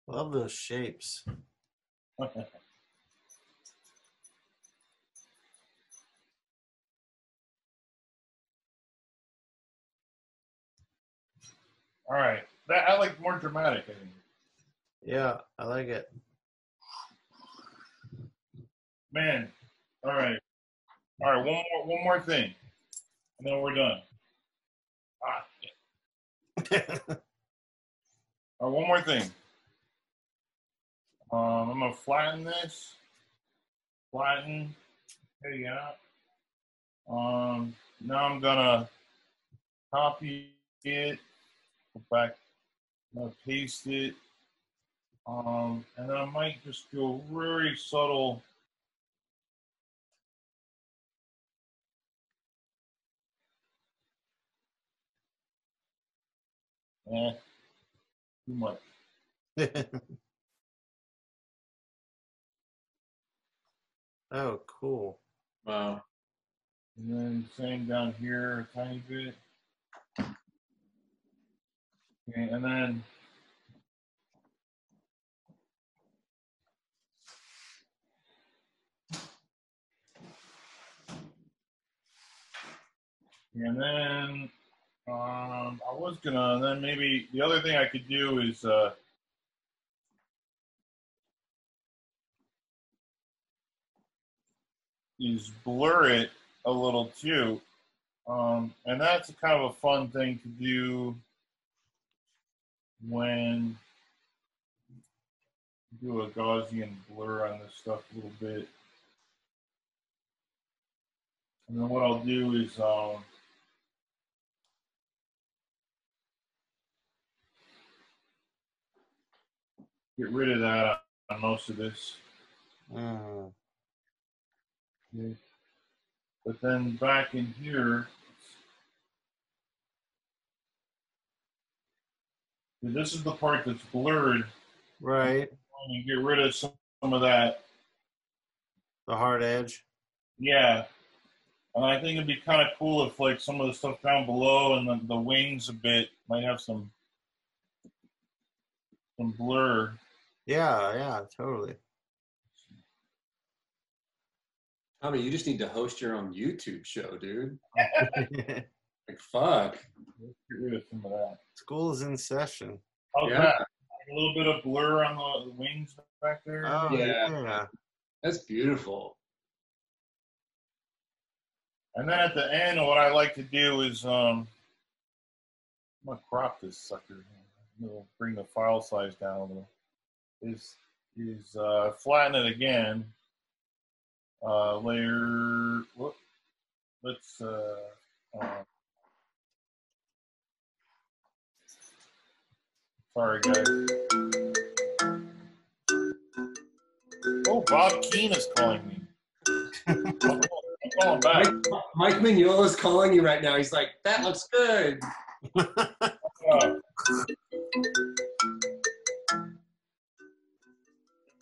H: Love those shapes. [LAUGHS]
C: All right. That I like more dramatic. I think.
H: Yeah, I like it.
C: Man. All right. All right. One more. One more thing, and then we're done. Ah. [LAUGHS] All right. One more thing. Um, I'm gonna flatten this. Flatten. Okay, yeah. Um, now I'm gonna copy it. Go back. I'm gonna paste it. Um, and then I might just do a very subtle. Eh, too much. [LAUGHS]
H: oh, cool.
D: Wow.
C: And then same down here a tiny bit. Okay, and then and then um, I was gonna then maybe the other thing I could do is uh, is blur it a little too. Um, and that's kind of a fun thing to do when do a Gaussian blur on this stuff a little bit. And then what I'll do is um, get rid of that on most of this.
H: Mm.
C: Okay. But then back in here, this is the part that's blurred.
H: Right.
C: And get rid of some, some of that.
H: The hard edge.
C: Yeah. And I think it'd be kind of cool if, like, some of the stuff down below and the, the wings a bit might have some some blur.
H: Yeah, yeah, totally.
D: Tommy, you just need to host your own YouTube show, dude. [LAUGHS] Like fuck.
C: Get rid of some of that.
H: School is in session.
C: How's
D: Yeah.
C: that? A little bit of blur on the, the wings back there.
H: Oh,
D: Yeah.
H: yeah.
D: That's beautiful.
C: And then at the end, what I like to do is um, I'm gonna crop this sucker. I'm gonna bring the file size down a little. Is is uh, flatten it again. Uh, layer. Whoop. Let's. Uh, uh, sorry, guys. Oh, Bob Keen is calling me. Call him back.
D: Mike, Mike is calling you right now. He's like, that looks good.
C: Uh, [LAUGHS]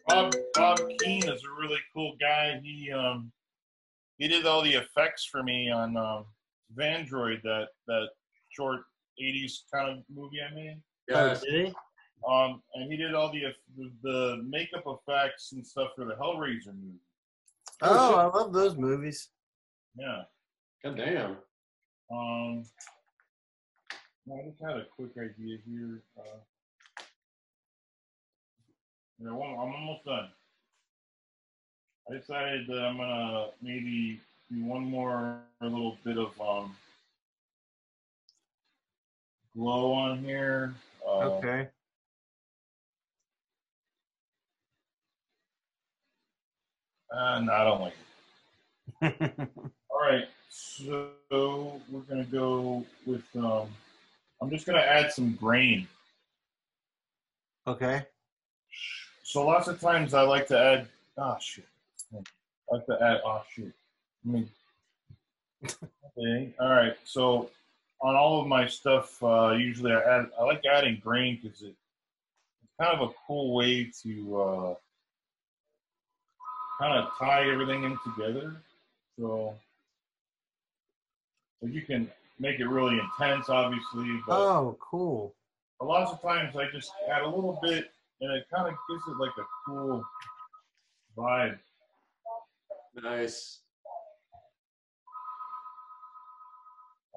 C: Bob Bob Keen is a really cool guy. He um he did all the effects for me on um, Vandroid, that that short '80s kind of movie I made.
D: Yes.
B: Did he?
C: Um, and he did all the the, the makeup effects and stuff for the Hellraiser movie.
B: Oh, I love those movies.
C: Yeah.
D: God damn.
C: Um, I just had a quick idea here. Uh, yeah, well, I'm almost done. I decided that I'm gonna maybe do one more little bit of um, glow on here. Uh,
B: Okay.
C: Uh, no, I don't like it. [LAUGHS] All right, so we're gonna go with. Um, I'm just gonna add some grain.
B: okay.
C: So lots of times I like to add. Oh shit! I like to add. Oh shit! I mean. Okay. All right. So on all of my stuff, uh, usually I add. I like adding grain because it, it's kind of a cool way to uh, kind of tie everything in together. So, so you can make it really intense, obviously, but
B: Oh, cool.
C: a lot of times I just add a little bit, and it kind of gives it like a cool vibe.
D: Nice.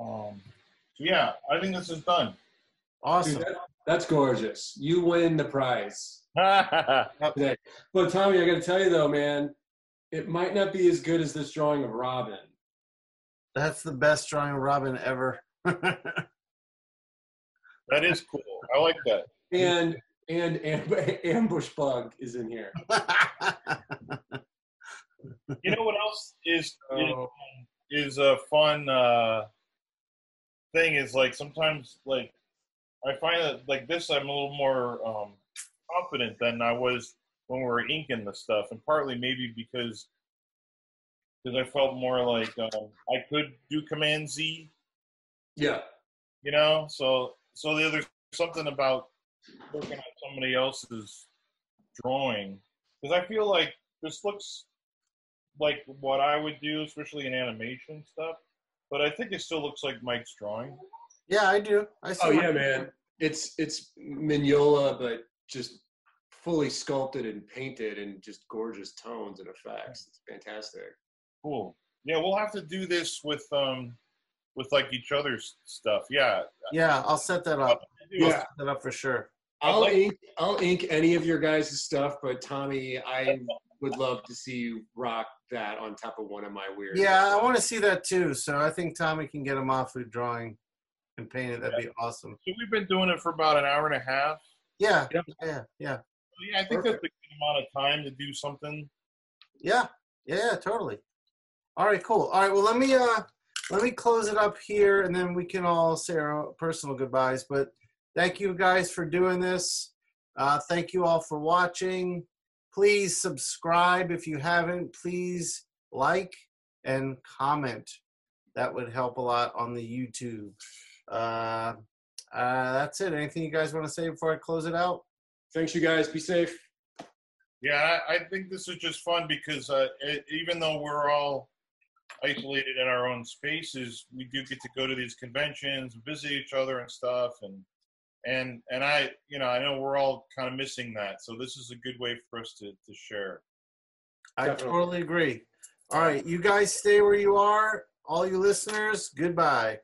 C: Um, so yeah, I think this is done.
D: Dude,
B: Awesome.
D: that- that's gorgeous. You win the prize.
C: yeah, [LAUGHS]
D: today. But Tommy, I got to tell you though, man, it might not be as good as this drawing of Robin.
B: That's the best drawing of Robin ever. [LAUGHS]
C: that is cool. I like that.
D: And and, and [LAUGHS] ambush bug is in here.
C: You know what else is
D: Oh.
C: is a fun uh, thing is like sometimes like I find that like this I'm a little more um, confident than I was when we were inking the stuff, and partly maybe because because I felt more like um, I could do Command Z,
D: Yeah.
C: you know. So so the other something about working on somebody else's drawing because I feel like this looks like what I would do, especially in animation stuff. But I think it still looks like Mike's drawing.
B: yeah, I do. I see
D: Oh yeah, man. It's it's Mignola, but just fully sculpted and painted and just gorgeous tones and effects. It's fantastic.
C: Cool. Yeah, we'll have to do this with um with like each other's stuff. Yeah.
B: Yeah, I'll set that up. I'll
D: Yeah.
B: set that up for sure.
D: I'll
C: like-
D: ink I'll ink any of your guys' stuff, but Tommy, I would love to see you rock that on top of one of my weird.
B: Yeah, I want to see that too. So I think Tommy can get him off with drawing and paint it. That'd be awesome.
C: So we've been doing it for about an hour and a half.
B: Yeah,
D: Yep.
B: yeah, yeah,
C: yeah, I think that's a good amount of time to do something.
B: yeah, yeah, totally. All right, cool. All right, well, let me uh, let me close it up here, and then we can all say our personal goodbyes. But thank you guys for doing this. Uh, thank you all for watching. Please subscribe if you haven't. Please like and comment. That would help a lot on the YouTube. Uh, uh, that's it. Anything you guys want to say before I close it out?
D: Thanks, you guys. Be safe.
C: Yeah, I, I think this is just fun because uh, it, even though we're all isolated in our own spaces, we do get to go to these conventions, visit each other and stuff, and and and I, you know, I know we're all kind of missing that. So this is a good way for us to to share.
B: I
D: Definitely.
B: totally agree. All right, you guys stay where you are. All you listeners, goodbye.